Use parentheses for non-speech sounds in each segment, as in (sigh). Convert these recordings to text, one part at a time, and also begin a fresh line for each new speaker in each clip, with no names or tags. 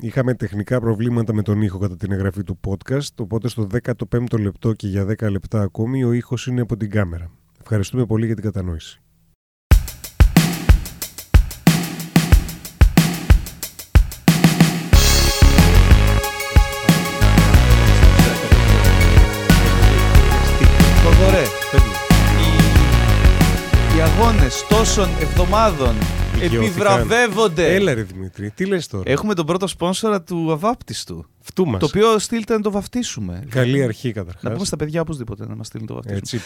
Είχαμε τεχνικά προβλήματα με τον ήχο κατά την εγγραφή του podcast, οπότε στο 15ο λεπτό και για 10 λεπτά ακόμη ο ήχος είναι από την κάμερα. Ευχαριστούμε πολύ για την κατανόηση.
Αγώνες τόσων εβδομάδων
Δικαιώθηκαν.
επιβραβεύονται.
Έλα ρε Δημήτρη, τι λες τώρα;
Έχουμε τον πρώτο σπόνσορα του αβάπτιστου.
Φτού μας.
Το οποίο στείλτε να το βαφτίσουμε.
Καλή αρχή καταρχάς.
Να πούμε στα παιδιά οπωσδήποτε να μας στείλουν το βαφτίσμα.
Έτσι.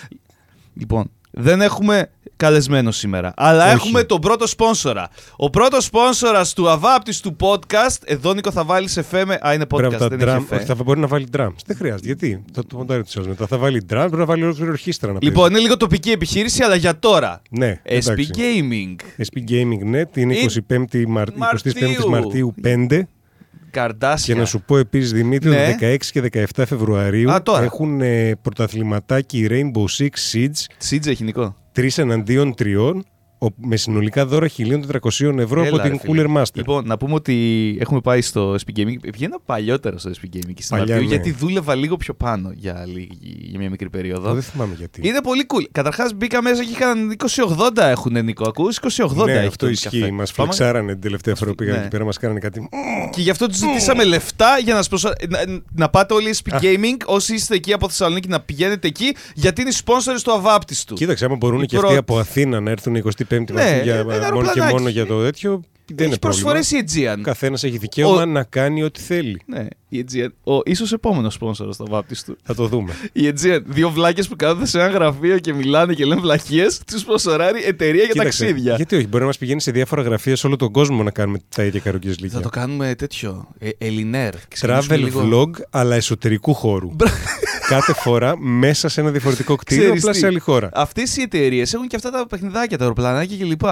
Λοιπόν, δεν έχουμε καλεσμένο σήμερα, αλλά
Όχι.
έχουμε τον πρώτο σπόνσορα. Ο πρώτος σπόνσορας του αβάπτιστου podcast. Εδώ Νίκο θα βάλει σε φέμε. Α, είναι podcast,
Μπράβο, τα
δεν
drum,
έχει εφέ.
θα μπορεί να βάλει drums. Δεν χρειάζεται. Γιατί; Θα το μοντάρει του μετά. Θα βάλει drum, πρέπει να βάλει ολόκληρη ορχήστρα να
Λοιπόν, είναι λίγο τοπική επιχείρηση, αλλά για τώρα.
παίζει. Ναι,
SP
εντάξει.
Gaming.
SP Gaming Net είναι
Είναι
25η Μαρ...
Μαρτίου.
25 Μαρτίου 5
Καρδάσια.
και να σου πω επίσης Δημήτρη
Ναι.
ότι 16 και 17 Φεβρουαρίου
Α, τώρα.
έχουν ε, πρωταθληματάκι Rainbow Six Siege
Σίτζε έχει Νικό.
3 εναντίον 3 με συνολικά δώρα 1.400 ευρώ από
Έλα,
την
ρε, φίλε.
Cooler Master.
Λοιπόν, να πούμε ότι έχουμε πάει στο SP Gaming. Βγαίνα παλιότερα στο SP Gaming και στην
Παλιά,
Μαρτίου,
ναι.
γιατί δούλευα λίγο πιο πάνω για, λίγη- για μια μικρή περίοδο.
Εγώ δεν θυμάμαι γιατί.
Είναι πολύ cool. Καταρχάς μπήκα μέσα και είχαν 2080 έχουν Νικό. Ακούς; 2080
ναι,
έχει
αυτό
το
ισχύει.
καφέ.
Μας
Πάμε-
φλεξάρανε την τελευταία φορά που πήγαν
Ναι.
εκεί πέρα, μας κάνανε κάτι.
Και γι' αυτό του ζητήσαμε λεφτά για να, σπονσα... να, να πάτε όλοι SP Gaming. Όσοι είστε εκεί από Θεσσαλονίκη να πηγαίνετε εκεί, γιατί είναι οι sponsors τους αβάπτιστου.
Κοίταξε, άμα μπορούν
Η
και αυτοί
πρώτη.
από Αθήνα να έρθουν 25η
Ναι,
Μαρτίου για,
ένα
μόνο και
αεροπλανάκι.
μόνο για το τέτοιο, δεν
Έχει
είναι πρόβλημα.
προσφορέ η Aegean.
Ο καθένας έχει δικαίωμα
Ο-
να κάνει ό,τι θέλει.
Ναι, η Aegean. Ο ίσως επόμενος sponsor στο βάπτιστου.
Θα το δούμε. (laughs)
Η Aegean. Δύο βλάκες που κάθονται σε ένα γραφείο και μιλάνε και λένε βλακίες. Τους σπονσοράρει εταιρεία για
Κοίταξε,
ταξίδια.
Γιατί όχι, μπορεί να μας πηγαίνει σε διάφορα γραφεία σε όλο τον κόσμο να κάνουμε τα ίδια
Θα
καρογκιόζλικια.
το κάνουμε τέτοιο. Ε, Ελληνέρ.
Travel vlog, αλλά εσωτερικού χώρου. Κάθε φορά μέσα σε ένα διαφορετικό κτίριο,
Ξέρεις
απλά
τι,
σε άλλη χώρα.
Αυτές οι εταιρείες έχουν και αυτά τα παιχνιδάκια, τα αεροπλανάκια κλπ.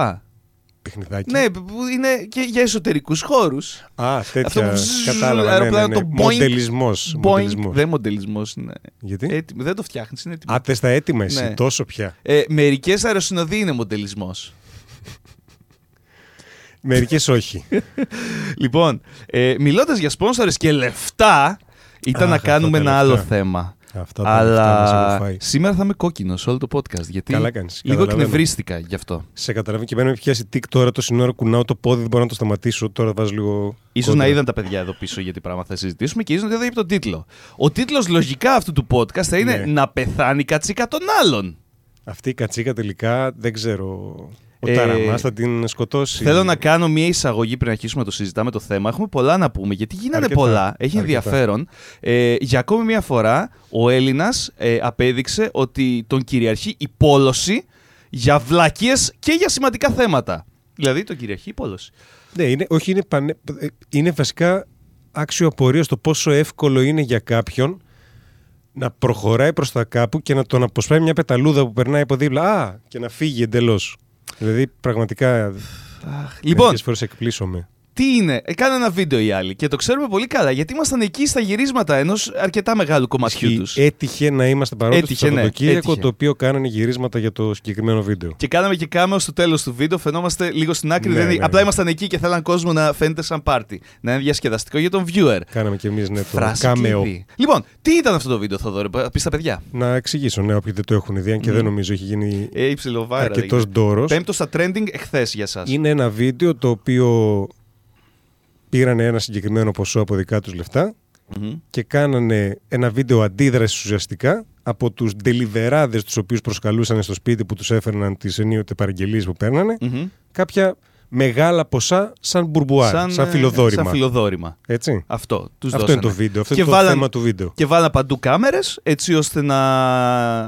Παιχνιδάκι.
Ναι, που είναι και για εσωτερικούς χώρους.
Α,
Αυτό
τέτοια.
που ζζζ,
Κατάλαβα. Ναι, ναι,
αεροπλάνο,
ναι.
το boing,
Μοντελισμός. μοντελισμός.
Δεν μοντελισμό είναι.
Γιατί;
Έτοιμο. Δεν το φτιάχνει, είναι έτοιμο.
Α, θες τα έτοιμα εσύ,
Ναι.
τόσο πια.
Ε, Μερικές αεροσυνοδοί είναι μοντελισμός.
Μερικές όχι. (laughs)
λοιπόν, ε, μιλώντας για σπόνσορες και λεφτά, ήταν
Αχ,
να
αυτά
κάνουμε
τα
ένα άλλο
λεφτά.
θέμα.
Αυτά τα λεφτά μας
Αλλά
έχουν φάει.
σήμερα θα είμαι κόκκινος σε όλο το podcast. Γιατί
Καλά κάνεις,
λίγο
καταλαβαίνω.
εκνευρίστηκα γι' αυτό.
Σε καταλαβαίνω και εμένα με πιάσει τικ τώρα το σύνορα, κουνάω το πόδι, δεν μπορώ να το σταματήσω. Τώρα βάζω λίγο.
σω
κόντρα.
να είδαν τα παιδιά εδώ πίσω για τι πράγμα θα συζητήσουμε και ίσως να είδαν από τον τίτλο. Ο τίτλος λογικά αυτού του podcast θα είναι
Ναι.
Να πεθάνει η κατσίκα των άλλων.
Αυτή η κατσίκα τελικά δεν ξέρω. Ο
Ε,
Ταραμά θα την σκοτώσει.
Θέλω να κάνω μια εισαγωγή πριν αρχίσουμε να το συζητάμε το θέμα. Έχουμε πολλά να πούμε γιατί γίνανε
Αρκετά,
πολλά. Έχει
αρκετά.
ενδιαφέρον. Ε, για ακόμη μια φορά, ο Έλληνας ε, απέδειξε ότι τον κυριαρχεί η πόλωση για βλακίες και για σημαντικά θέματα. Δηλαδή τον κυριαρχεί η πόλωση.
Ναι, είναι, όχι, είναι, πανέ... ε, είναι βασικά άξιο απορίας το πόσο εύκολο είναι για κάποιον να προχωράει προς τα κάπου και να τον αποσπάει μια πεταλούδα που περνάει από δίπλα α, και να φύγει εντελώς. Δηλαδή πραγματικά
Λοιπόν,
μερικές φορές εκπλήσωμαι.
Τι είναι, ε, κάνε ένα βίντεο οι άλλοι και το ξέρουμε πολύ καλά γιατί ήμασταν εκεί στα γυρίσματα ενός αρκετά μεγάλου κομματιού τους.
Ισχύει. Έτυχε να είμαστε παρόντες το
Έτυχε, ναι,
Σαββατοκύριακο
έτυχε.
το οποίο κάνανε γυρίσματα για το συγκεκριμένο βίντεο.
Και κάναμε και κάμεο στο τέλος του βίντεο. Φαινόμαστε λίγο στην άκρη.
Ναι,
δεν-
ναι,
απλά
ναι.
ήμασταν εκεί και θέλαν κόσμο να φαίνεται σαν πάρτι. Να είναι διασκεδαστικό για τον viewer.
Κάναμε και εμείς ναι, το
Φράση
κάμεο.
κλειδί. Λοιπόν, τι ήταν αυτό το βίντεο, Θοδόρη, πεις στα παιδιά.
Να εξηγήσω, ναι, όποιοι δεν το έχουν δει, αν και
Μμμ.
δεν νομίζω έχει γίνει
Ε, υψηλό viral.
αρκετός
έγινε.
ντόρος.
Πέμπτος στα trending εχθές για εσά.
Είναι ένα βίντεο το οποίο πήρανε ένα συγκεκριμένο ποσό από δικά τους λεφτά και κάνανε ένα βίντεο αντίδρασης ουσιαστικά από τους ντελιβεράδες τους οποίους προσκαλούσαν στο σπίτι που τους έφερναν τις ενίοτε παραγγελίες που παίρνανε. Κάποια μεγάλα ποσά σαν μπουρμπουάρ, σαν,
ε,
φιλοδόρημα.
Σαν φιλοδόρημα.
Έτσι.
Αυτό. Τους
Αυτό
δώσανε.
είναι το βίντεο, αυτό
Και
είναι το
βάλαν-
θέμα του βίντεο.
Και βάλα παντού κάμερες έτσι ώστε να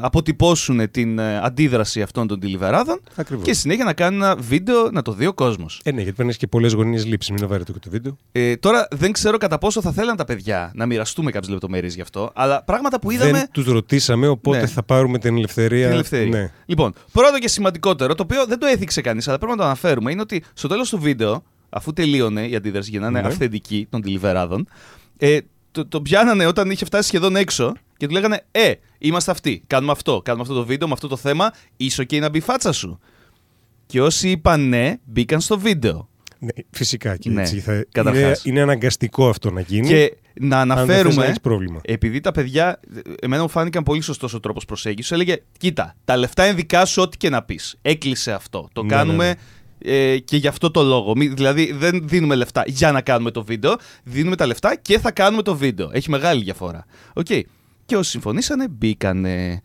αποτυπώσουν την ε, αντίδραση αυτών των τηλεβεράδων
Ακριβώς.
και συνέχεια να κάνουν ένα βίντεο να το δει ο κόσμος.
Ε, ναι, γιατί παίρνεις και πολλές γωνίες λήψης. Μην βάρετε και το βίντεο.
Ε, τώρα δεν ξέρω κατά πόσο θα θέλαν τα παιδιά να μοιραστούμε κάποιες λεπτομέρειες γι' αυτό, αλλά πράγματα που είδαμε.
Δεν τους ρωτήσαμε, οπότε
Ναι.
θα πάρουμε την ελευθερία.
Την ελευθερία.
Ναι.
Λοιπόν, πρώτο και σημαντικότερο, το οποίο δεν το έθιξε κανείς, αλλά πρέπει να το αναφέρουμε, είναι ότι στο τέλος του βίντεο, αφού τελείωνε η αντίδραση για να είναι
Ναι.
αυθεντική των τηλιβεράδων, ε, το, το πιάνανε όταν είχε φτάσει σχεδόν έξω και του λέγανε Ε, είμαστε αυτοί. Κάνουμε αυτό. Κάνουμε αυτό το βίντεο με αυτό το θέμα. Είσαι OK να μπει η φάτσα σου. Και όσοι είπαν ναι, μπήκαν στο βίντεο.
Ναι, φυσικά και
Ναι,
έτσι. Θα... Είναι,
καταρχάς.
είναι αναγκαστικό αυτό να γίνει.
Και να
αν δεν θες
αναφέρουμε.
να έχεις πρόβλημα.
Επειδή τα παιδιά, εμένα μου φάνηκαν πολύ σωστός ο τρόπος προσέγγισης. Έλεγε, κοίτα, τα λεφτά είναι δικά σου, ό,τι και να πεις. Έκλεισε αυτό. Το
Ναι,
κάνουμε
ναι,
Ε, και γι' αυτό το λόγο. Μη- δηλαδή, δεν δίνουμε λεφτά για να κάνουμε το βίντεο. Δίνουμε τα λεφτά και θα κάνουμε το βίντεο. Έχει μεγάλη διαφορά. Οκ. Και όσοι συμφωνήσανε, μπήκανε.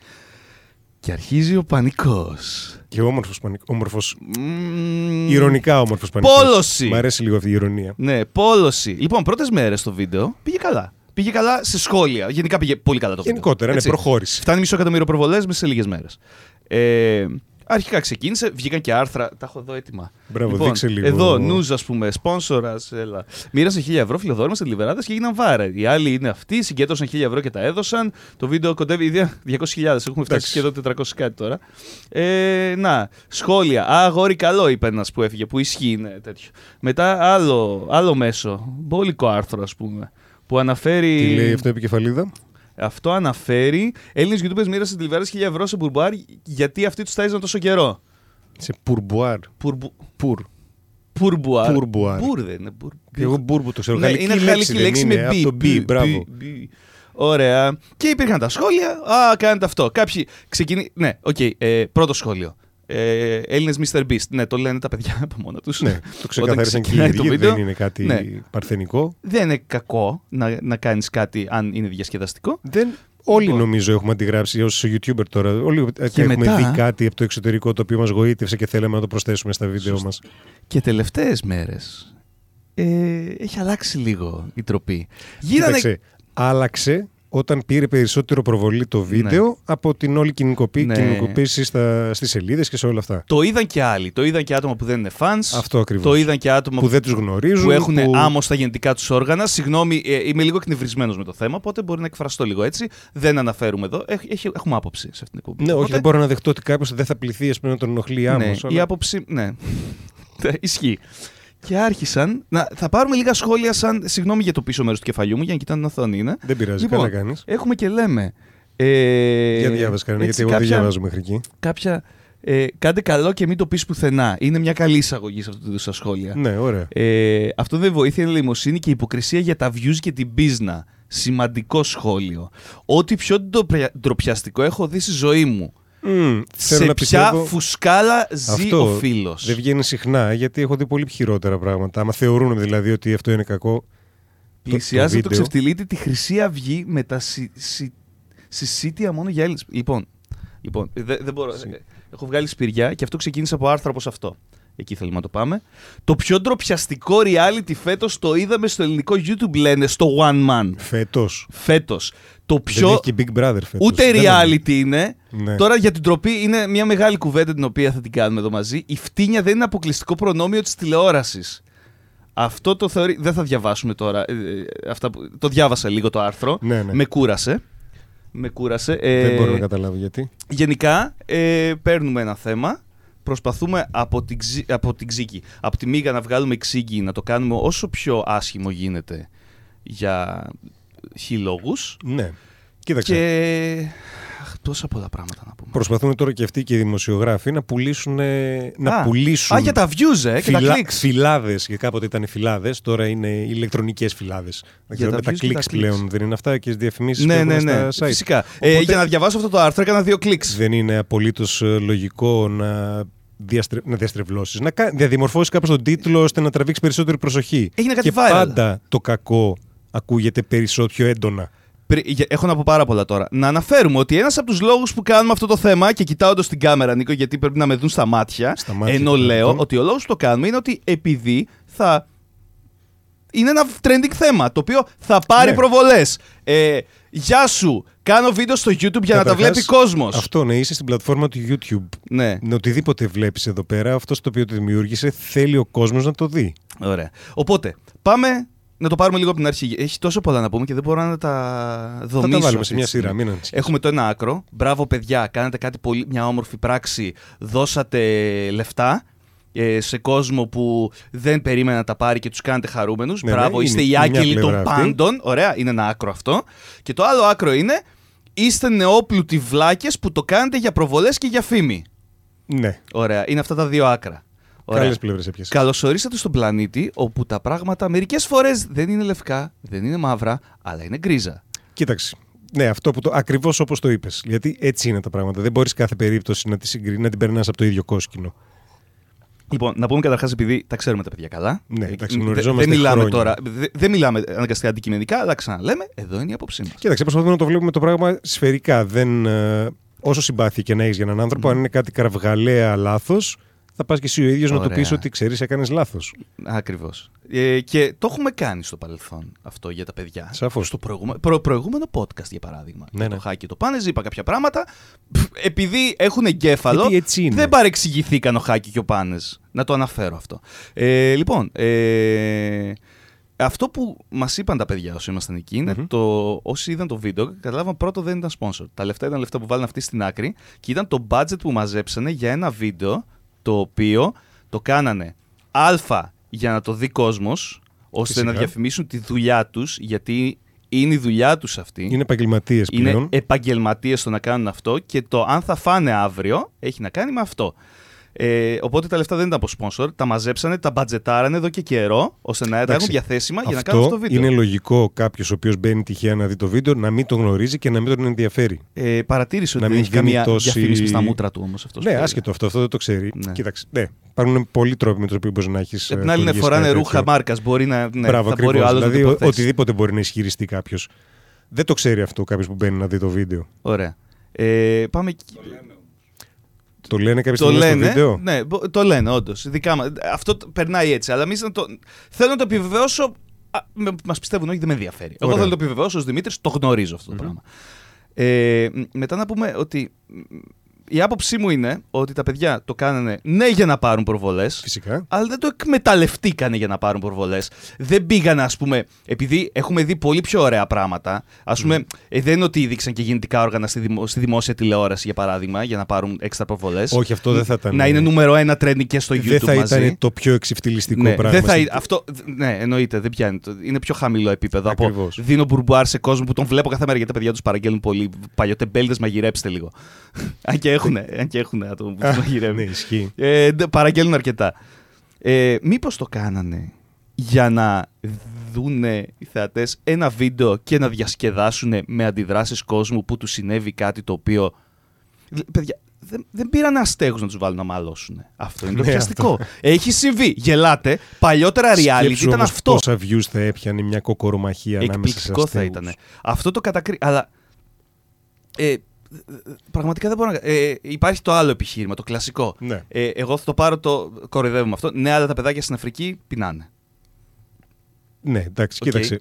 Και αρχίζει ο πανικός.
Και όμορφος, πανικ- όμορφος
Μμμ,
ειρωνικά όμορφος πανικός.
Πόλωση.
Μ' αρέσει λίγο αυτή η ειρωνεία.
Ναι, πόλωση. Λοιπόν, πρώτες μέρες στο βίντεο πήγε καλά. Πήγε καλά σε σχόλια. Γενικά πήγε πολύ καλά το βίντεο.
Γενικότερα, ναι,
Έτσι.
προχώρησε.
Φτάνει μισό εκατομμύριο προβολές μέσα σε λίγες μέρες. Ε, αρχικά ξεκίνησε, βγήκαν και άρθρα. Τα έχω εδώ έτοιμα. Λοιπόν,
Μπράβο, δείξε λίγο.
Εδώ, νουζ, ας πούμε, σπόνσορα. Έλα. Μοίρασε 1000 ευρώ φιλοδόρημα σε τηλεβεράδε και έγιναν βάρα. Οι άλλοι είναι αυτοί, συγκέντρωσαν 1000 ευρώ και τα έδωσαν. Το βίντεο κοντεύει ήδη 200.000. Έχουμε φτάσει
Εντάξει.
σχεδόν 400 κάτι τώρα. Ε, να, σχόλια. Α, αγόρι καλό, είπε ένας που έφυγε, που ισχύει είναι τέτοιο. Μετά άλλο, άλλο μέσο. Μπόλικο άρθρο, ας πούμε. Που αναφέρει.
Τι λέει αυτό η επικεφαλίδα;
Αυτό αναφέρει Έλληνες YouTubers μοίρασαν ντελιβεράδες 1000 ευρώ σε μπουρμπουάρ γιατί αυτοί τους τάιζαν τόσο καιρό.
Σε πουρμπουάρ.
Πουρμπου...
Πουρ.
Πουρμπουάρ.
Πουρμπουάρ.
Μπουρ δεν είναι. Μπουρ...
Και εγώ μπούρμπου το ξέρω.
Ναι,
Γαλλική
είναι
λέξη,
γαλλική
δεν
λέξη
είναι,
με
από
μπι.
το μπι, μπράβο.
μπι. Ωραία. Και υπήρχαν τα σχόλια. Α, κάνετε αυτό. Κάποιοι ξεκινή. Ναι, οκ. ε, πρώτο σχόλιο. Ε, Έλληνες Mr. Beast. Ναι, το λένε τα παιδιά (laughs) από μόνα τους.
Ναι, το ξεκαθάρισαν και οι
ξεκινάει το
ίδιοι.
βίντεο.
Δεν είναι κάτι
Ναι.
παρθενικό.
Δεν είναι κακό να, να κάνεις κάτι αν είναι διασκεδαστικό.
Δεν, όλοι
Λοιπόν.
νομίζω έχουμε αντιγράψει ως YouTuber τώρα. Όλοι
Και
έχουμε
μετά-
δει κάτι από το εξωτερικό το οποίο μας γοήτευσε και θέλαμε να το προσθέσουμε στα βίντεο
Σωστά.
μας.
Και τελευταίες μέρες. Ε, έχει αλλάξει λίγο η τροπή. Γίνανε
Κοίταξε, άλλαξε όταν πήρε περισσότερο προβολή το βίντεο από την όλη κοινικοποίηση,
Ναι.
κοινικοποίηση στα, στις σελίδες και σε όλα αυτά.
Το είδαν και άλλοι. Το είδαν και άτομα που δεν είναι fans.
Αυτό ακριβώς.
Το είδαν και άτομα
Που δεν τους γνωρίζουν.
που έχουν
που...
άμμο στα γενετικά τους όργανα. Συγγνώμη, ε, είμαι λίγο εκνευρισμένος με το θέμα, οπότε μπορεί να εκφραστώ λίγο έτσι. Δεν αναφέρουμε εδώ. Έχ, έχει- έχουμε άποψη σε αυτήν την εκπομπή.
Ναι, όχι,
Οπότε,
δεν μπορώ να δεχτώ ότι κάποιος δεν θα πληθεί ας πούμε, να τον ενοχλεί άμμος.
ναι,
αλλά-
η άποψη. Ναι. (laughs) Ισχύει. Και άρχισαν. Να, θα πάρουμε λίγα σχόλια σαν. Συγγνώμη για το πίσω μέρος του κεφαλιού μου, για να κοιτάνε την οθόνη είναι.
Δεν πειράζει,
Λοιπόν,
καλά κάνεις.
Έχουμε και λέμε. Ε,
Για διάβασε κανένα,
έτσι,
γιατί εγώ δεν
κάποια-
διαβάζω μέχρι εκεί.
κάποια. Ε, κάντε καλό και μην το πεις πουθενά. Είναι μια καλή εισαγωγή σε αυτό το είδου τα σχόλια.
Ναι, ωραία.
Ε, αυτό δεν βοήθεια είναι η ελεημοσύνη και η υποκρισία για τα views και την πίσνα. Σημαντικό σχόλιο. Ό,τι πιο ντροπια- ντροπιαστικό έχω δει στη ζωή μου.
Μμ, θέλω
σε
να
ποια
πιστεύω-
φουσκάλα ζει
Αυτό
ο φίλος;
Δεν βγαίνει συχνά γιατί έχω δει πολύ χειρότερα πράγματα. Άμα θεωρούν δηλαδή ότι αυτό είναι κακό.
Πλησιάζει το,
βίντεο.
ξεφτιλίτη τη Χρυσή Αυγή με τα συ, συ- συσίτια μόνο για Έλληνες. Λοιπόν, λοιπόν δεν δεν μπορώ.
Συ-
ε, Έχω βγάλει σπηριά και αυτό ξεκίνησε από άρθρα όπως αυτό. Εκεί θέλουμε να το πάμε. Το πιο ντροπιαστικό reality φέτος το είδαμε στο ελληνικό YouTube, λένε στο One Man.
Φέτος.
Φέτος. Το
Δεν
πιο.
έχει και Big Brother φέτος.
Ούτε reality είναι.
Ναι.
Τώρα για την τροπή είναι μια μεγάλη κουβέντα την οποία θα την κάνουμε εδώ μαζί. Η φτύνια δεν είναι αποκλειστικό προνόμιο της τηλεόρασης. Αυτό το θεωρεί. Δεν θα διαβάσουμε τώρα. ε, ε, αυτά που... Το διάβασα λίγο το άρθρο.
Ναι, ναι.
Με κούρασε. Με κούρασε. Ε,
Δεν μπορώ να καταλάβω γιατί.
Γενικά, ε, παίρνουμε ένα θέμα. Προσπαθούμε από την, ξύ- από την ξύκη, από τη μίγα να βγάλουμε ξύκη, να το κάνουμε όσο πιο άσχημο γίνεται για χιλόγους.
Ναι. Κοίταξε.
Και αχ, τόσα πολλά πράγματα να πούμε.
Προσπαθούν τώρα και αυτοί και οι δημοσιογράφοι να πουλήσουν. ε, Να
Α,
πουλήσουν
Α, για τα views, ε, και τα
φυλα...
clicks.
φυλάδες, και κάποτε ήταν φυλάδες, τώρα είναι ηλεκτρονικές φυλάδες. Δεν ξέρω,
τα
με τα
views και τα
clicks
clicks.
πλέον δεν είναι αυτά και τι διαφημίσεις
Ναι,
που
ναι,
έχουν
ναι.
στα site.
Φυσικά. Ε,
Οπότε-
για να διαβάσω αυτό το άρθρο έκανα δύο κλικς.
Δεν είναι απολύτως λογικό να, διαστρε... να διαστρεβλώσεις. Να κα... διαδημορφώσεις κάπως τον τίτλο ώστε να τραβήξεις περισσότερη προσοχή.
Έγινε κάτι
και
viral.
πάντα το κακό ακούγεται περισσότερο πιο έντονα.
Πρι- για- Έχω να πω πάρα πολλά τώρα. Να αναφέρουμε ότι ένας από τους λόγους που κάνουμε αυτό το θέμα και κοιτάω στην κάμερα, Νίκο, γιατί πρέπει να με δουν στα μάτια.
Στα μάτια
ενώ
των
λέω
πολιτών.
ότι ο λόγος που το κάνουμε είναι ότι επειδή θα. Είναι ένα trending θέμα το οποίο θα πάρει
Ναι.
προβολές. Ε, γεια σου, κάνω βίντεο στο YouTube για να τα
Καταρχάς,
βλέπει κόσμος.
Αυτό ναι, είσαι στην πλατφόρμα του YouTube.
Ναι,
Με οτιδήποτε βλέπεις εδώ πέρα, αυτός το οποίο το δημιούργησε, θέλει ο κόσμος να το δει.
ωραία. Οπότε, πάμε να το πάρουμε λίγο από την αρχή. Έχει τόσο πολλά να πούμε και δεν μπορώ να τα δομήσω.
Θα τα βάλουμε
αυτή
σε
τη
μια
στιγμή.
σειρά, μην ανησυχείς.
Έχουμε το ένα άκρο. Μπράβο, παιδιά, κάνατε κάτι πολύ, μια όμορφη πράξη. Δώσατε λεφτά ε, σε κόσμο που δεν περίμενε να τα πάρει και τους κάνετε χαρούμενους.
Ναι,
Μπράβο,
ναι,
είστε
είναι
οι
μια
άγγελοι των
πλευρά αυτή.
πάντων. Ωραία, είναι ένα άκρο αυτό. Και το άλλο άκρο είναι είστε νεόπλουτοι βλάκες που το κάνετε για προβολές και για φήμη.
Ναι.
Ωραία, είναι αυτά τα δύο άκρα. Ωραία.
Καλές πλευρές έπιασες.
Καλώ ορίσατε στον πλανήτη όπου τα πράγματα μερικές φορές δεν είναι λευκά, δεν είναι μαύρα, αλλά είναι γκρίζα.
Κοίταξε. Ναι, αυτό που το. Ακριβώς όπως το είπες. Γιατί έτσι είναι τα πράγματα. Δεν μπορείς κάθε περίπτωση να τη συγκρίνει, να την περνάς από το ίδιο κόσκινο.
Λοιπόν, να πούμε καταρχάς, επειδή τα ξέρουμε τα παιδιά καλά.
Ναι,
ε,
εντάξει,
δε-
γνωριζόμαστε
Δεν μιλάμε
χρόνια.
τώρα, δε- δεν μιλάμε αναγκαστικά αντικειμενικά, αλλά ξαναλέμε, εδώ είναι η άποψή μας.
Κοίταξε, προσπαθούμε να το βλέπουμε το πράγμα σφαιρικά. Δεν, ε, όσο συμπάθεια και να έχεις για έναν άνθρωπο, αν είναι κάτι κραυγαλαία λάθος, θα πας και εσύ ο ίδιος να το
Ωραία.
πεις ότι ξέρεις, έκανες λάθος.
Ακριβώς. Ε, και το έχουμε κάνει στο παρελθόν αυτό για τα παιδιά.
Σαφώς.
Στο προηγούμε- προ- προηγούμενο podcast, για παράδειγμα.
Ναι,
για
ναι.
το Χάκι το Πάνες, είπα κάποια πράγματα. Πφ, Επειδή έχουν εγκέφαλο,
Γιατί έτσι είναι.
δεν παρεξηγηθήκαν ο Χάκι και ο Πάνες. Να το αναφέρω αυτό. Ε, λοιπόν, ε, αυτό που μας είπαν τα παιδιά όσο ήμασταν εκεί είναι
Μμμ.
το. Όσοι είδαν το βίντεο, καταλάβαν πρώτο δεν ήταν sponsor. Τα λεφτά ήταν λεφτά που βάλαν αυτοί στην άκρη και ήταν το budget που μαζέψανε για ένα βίντεο το οποίο το κάνανε Α για να το δει κόσμος, ώστε
Φυσικά.
να διαφημίσουν τη δουλειά τους, γιατί είναι η δουλειά τους αυτή.
Είναι επαγγελματίες
Είναι
πλέον.
επαγγελματίες στο να κάνουν αυτό και το αν θα φάνε αύριο έχει να κάνει με αυτό. Ε, οπότε τα λεφτά δεν ήταν από sponsor, τα μαζέψανε, τα μπατζετάρανε εδώ και καιρό, ώστε να τα έχουν
Εντάξει,
διαθέσιμα για να κάνουν αυτό το βίντεο.
είναι λογικό κάποιος ο οποίος μπαίνει τυχαία να δει το βίντεο να μην το γνωρίζει και να μην τον ενδιαφέρει.
Ε, παρατήρησε
Να
ότι δεν
μην
έχει
δίνει
καμία
τόση-
διαφήμιση στα μούτρα του όμως αυτός.
ναι, άσχετο αυτό, αυτό δεν το ξέρει.
Ναι.
Κοίταξε, ναι, υπάρχουν πολλοί τρόποι με τους οποίους μπορείς να έχεις.
Απ' την άλλη, είναι φοράνε ρούχα μάρκας. Μπορεί να. Ναι,
Μπράβο,
θα μπορεί ο
ακριβώς.
άλλο
Δηλαδή,
να το
ο-
υποθέσει.
οτιδήποτε μπορεί να ισχυριστεί κάποιος. Δεν το ξέρει αυτό κάποιος που μπαίνει να δει το βίντεο.
Ωραία. Ε, πάμε. εκεί.
Το λένε κάποια
Το
στιγμή στο
λένε.
βίντεο;
Ναι, μπο- το λένε, όντως. Αυτό το- περνάει έτσι. Αλλά εμείς να το. Θέλω να το επιβεβαιώσω. Μας πιστεύουν, όχι, δεν με ενδιαφέρει. Εγώ
Ωραία.
θέλω να το επιβεβαιώσω ως Δημήτρης, το γνωρίζω αυτό το πράγμα. Ε, μ, μετά να πούμε ότι. Μ, Η άποψή μου είναι ότι τα παιδιά το κάνανε ναι για να πάρουν προβολές.
Φυσικά.
Αλλά δεν το εκμεταλλευτήκανε για να πάρουν προβολές. Δεν πήγανε, ας πούμε, επειδή έχουμε δει πολύ πιο ωραία πράγματα. Α πούμε, ε, δεν είναι ότι δείξαν και γεννητικά όργανα στη, δημο- στη δημόσια τηλεόραση, για παράδειγμα, για να πάρουν έξτρα προβολές.
Όχι, αυτό δεν θα ήταν.
Να είναι νούμερο ένα trending και στο YouTube
Δεν θα
μαζί.
ήταν το πιο εξυφτυλιστικό
ναι,
πράγμα.
δεν θα,
στην-
είναι- αυτό, ναι, εννοείται, δεν πιάνει. το- Είναι πιο χαμηλό επίπεδο
Ακριβώς.
από δίνω μπουρμπουάρ σε κόσμο που τον βλέπω κάθε μέρα γιατί τα παιδιά τους παραγγέλνουν πολύ παλιοτεμπέλτε, μαγειρέψτε λίγο. (laughs) αν και έχουν, αν και έχουν άτομα που τους
Ναι,
μαγειρεύουν.
ισχύει.
Ε, ντε- παραγγέλνουν αρκετά. Ε, μήπως το κάνανε για να δούνε οι θεατές ένα βίντεο και να διασκεδάσουν με αντιδράσεις κόσμου που τους συνέβη κάτι το οποίο... Λ- Παιδιά, δεν, δεν πήραν αστέγους να τους βάλουν να μαλώσουν. Αυτό είναι το (laughs)
Ναι,
πιαστικό. Έχει συμβεί. Γελάτε. Παλιότερα reality
Σκέψου
ήταν
όμως
αυτό.
Πόσα views θα έπιανε μια κοκορομαχία ανάμεσα σε
Εκπληκτικό θα
αστέγους.
ήταν. Αυτό το κατακρί... Αλλά. Ε, πραγματικά δεν μπορώ να. Ε, υπάρχει το άλλο επιχείρημα, το κλασικό.
Ναι.
Ε, εγώ θα το πάρω το. Κοροϊδεύουμε αυτό. Ναι, αλλά τα παιδάκια στην Αφρική πεινάνε.
Ναι, εντάξει,
Οκ.
κοίταξε.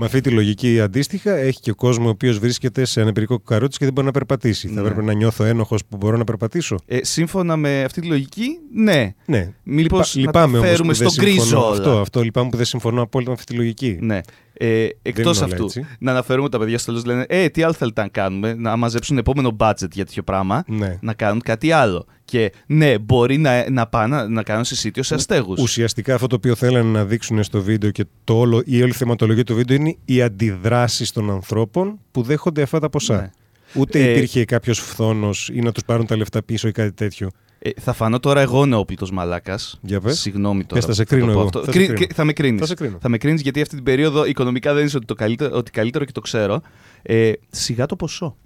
Με αυτή τη λογική αντίστοιχα έχει και κόσμος ο οποίος βρίσκεται σε αναπηρικό καρότσι και δεν μπορεί να περπατήσει. Θα
Ναι.
έπρεπε να νιώθω ένοχος που μπορώ να περπατήσω;
Ε, σύμφωνα με αυτή τη λογική, ναι.
Ναι.
Μήπως να
λυπάμαι
τα
όμως
φέρουμε
που δεν
στο γκρίζο
συμφωνώ.
όλα.
Αυτό, αυτό λυπάμαι που δεν συμφωνώ απόλυτα με αυτή τη λογική.
ναι. Ε, Εκτός
είναι όλα
αυτού,
έτσι.
να αναφέρουμε ότι τα παιδιά στο τέλο λένε Ε, τι άλλο θέλετε να κάνουμε, να μαζέψουν επόμενο budget για τέτοιο πράγμα,
Ναι.
να κάνουν κάτι άλλο. Και ναι, μπορεί να, να πάνε να, να κάνουν συσίτιο σε αστέγους.
Ουσιαστικά αυτό το οποίο θέλανε να δείξουν στο βίντεο και το όλο, η όλη θεματολογία του βίντεο είναι οι αντιδράσεις των ανθρώπων που δέχονται αυτά τα ποσά.
Ναι.
Ούτε
Ε,
υπήρχε κάποιος φθόνος ή να τους πάρουν τα λεφτά πίσω ή κάτι τέτοιο.
Ε, θα φανώ τώρα εγώ νεόπλητο μαλάκας.
Για πες.
Συγγνώμη τώρα.
Πες, θα σε
που το
κρίνω
πω
εγώ.
αυτό.
Θα σε
Κρι-
κρίνω.
κρι- θα με κρίνεις.
Θα σε κρίνω.
Θα με κρίνεις γιατί αυτή την περίοδο οικονομικά δεν είσαι ότι, το καλύτερο, ότι καλύτερο και το ξέρω. Ε, σιγά το ποσό.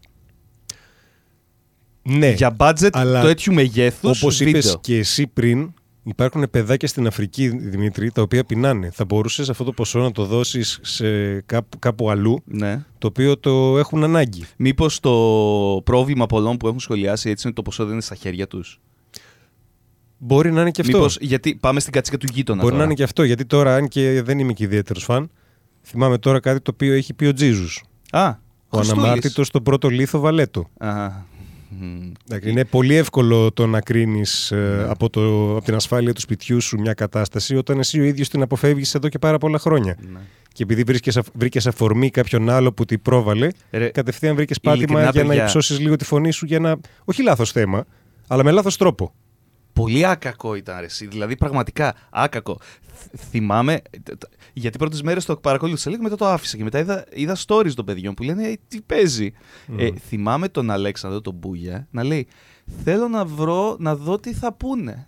Ναι,
Για budget
αλλά
το τέτοιου μεγέθους.
Όπως είπες
βίντεο.
και εσύ πριν, υπάρχουν παιδάκια στην Αφρική, Δημήτρη, τα οποία πεινάνε. Θα μπορούσες αυτό το ποσό να το δώσεις κάπου, κάπου αλλού,
Ναι.
το οποίο το έχουν ανάγκη.
Μήπως το πρόβλημα πολλών που έχουν σχολιάσει έτσι είναι ότι το ποσό δεν είναι στα χέρια τους;
Μπορεί να είναι και αυτό.
Μήπως, γιατί πάμε στην κατσίκα του γείτονα.
Μπορεί
τώρα.
να είναι και αυτό, γιατί τώρα, αν και δεν είμαι και ιδιαίτερος φαν, θυμάμαι τώρα κάτι το οποίο έχει πει ο Τζίζους.
Α,
Ο
Χριστούλης.
αναμάρτητος στον πρώτο λίθο Βαλέτο.
Α, μ.
Εντάξει, Είναι πολύ εύκολο το να κρίνεις
Ναι.
από, το, από την ασφάλεια του σπιτιού σου μια κατάσταση όταν εσύ ο ίδιος την αποφεύγεις εδώ και πάρα πολλά χρόνια.
Ναι.
Και επειδή βρήκες αφορμή κάποιον άλλο που την πρόβαλε,
Ρε,
κατευθείαν βρήκες πάτημα
ειλικρινά,
για να
παιδιά.
υψώσεις λίγο τη φωνή σου για ένα. Όχι λάθος θέμα, αλλά με λάθος τρόπο.
Πολύ άκακο ήταν ρε, εσύ. Δηλαδή, πραγματικά άκακο. Θ- Θυμάμαι. τ- τ- Γιατί πρώτες μέρες το παρακολούθησα λίγο, μετά το άφησα και μετά είδα, είδα stories των παιδιών που λένε «Ε, Τι παίζει. Ε, θυμάμαι τον Αλέξανδρο τον Μπούγια να λέει Θέλω να βρω, να δω τι θα πούνε.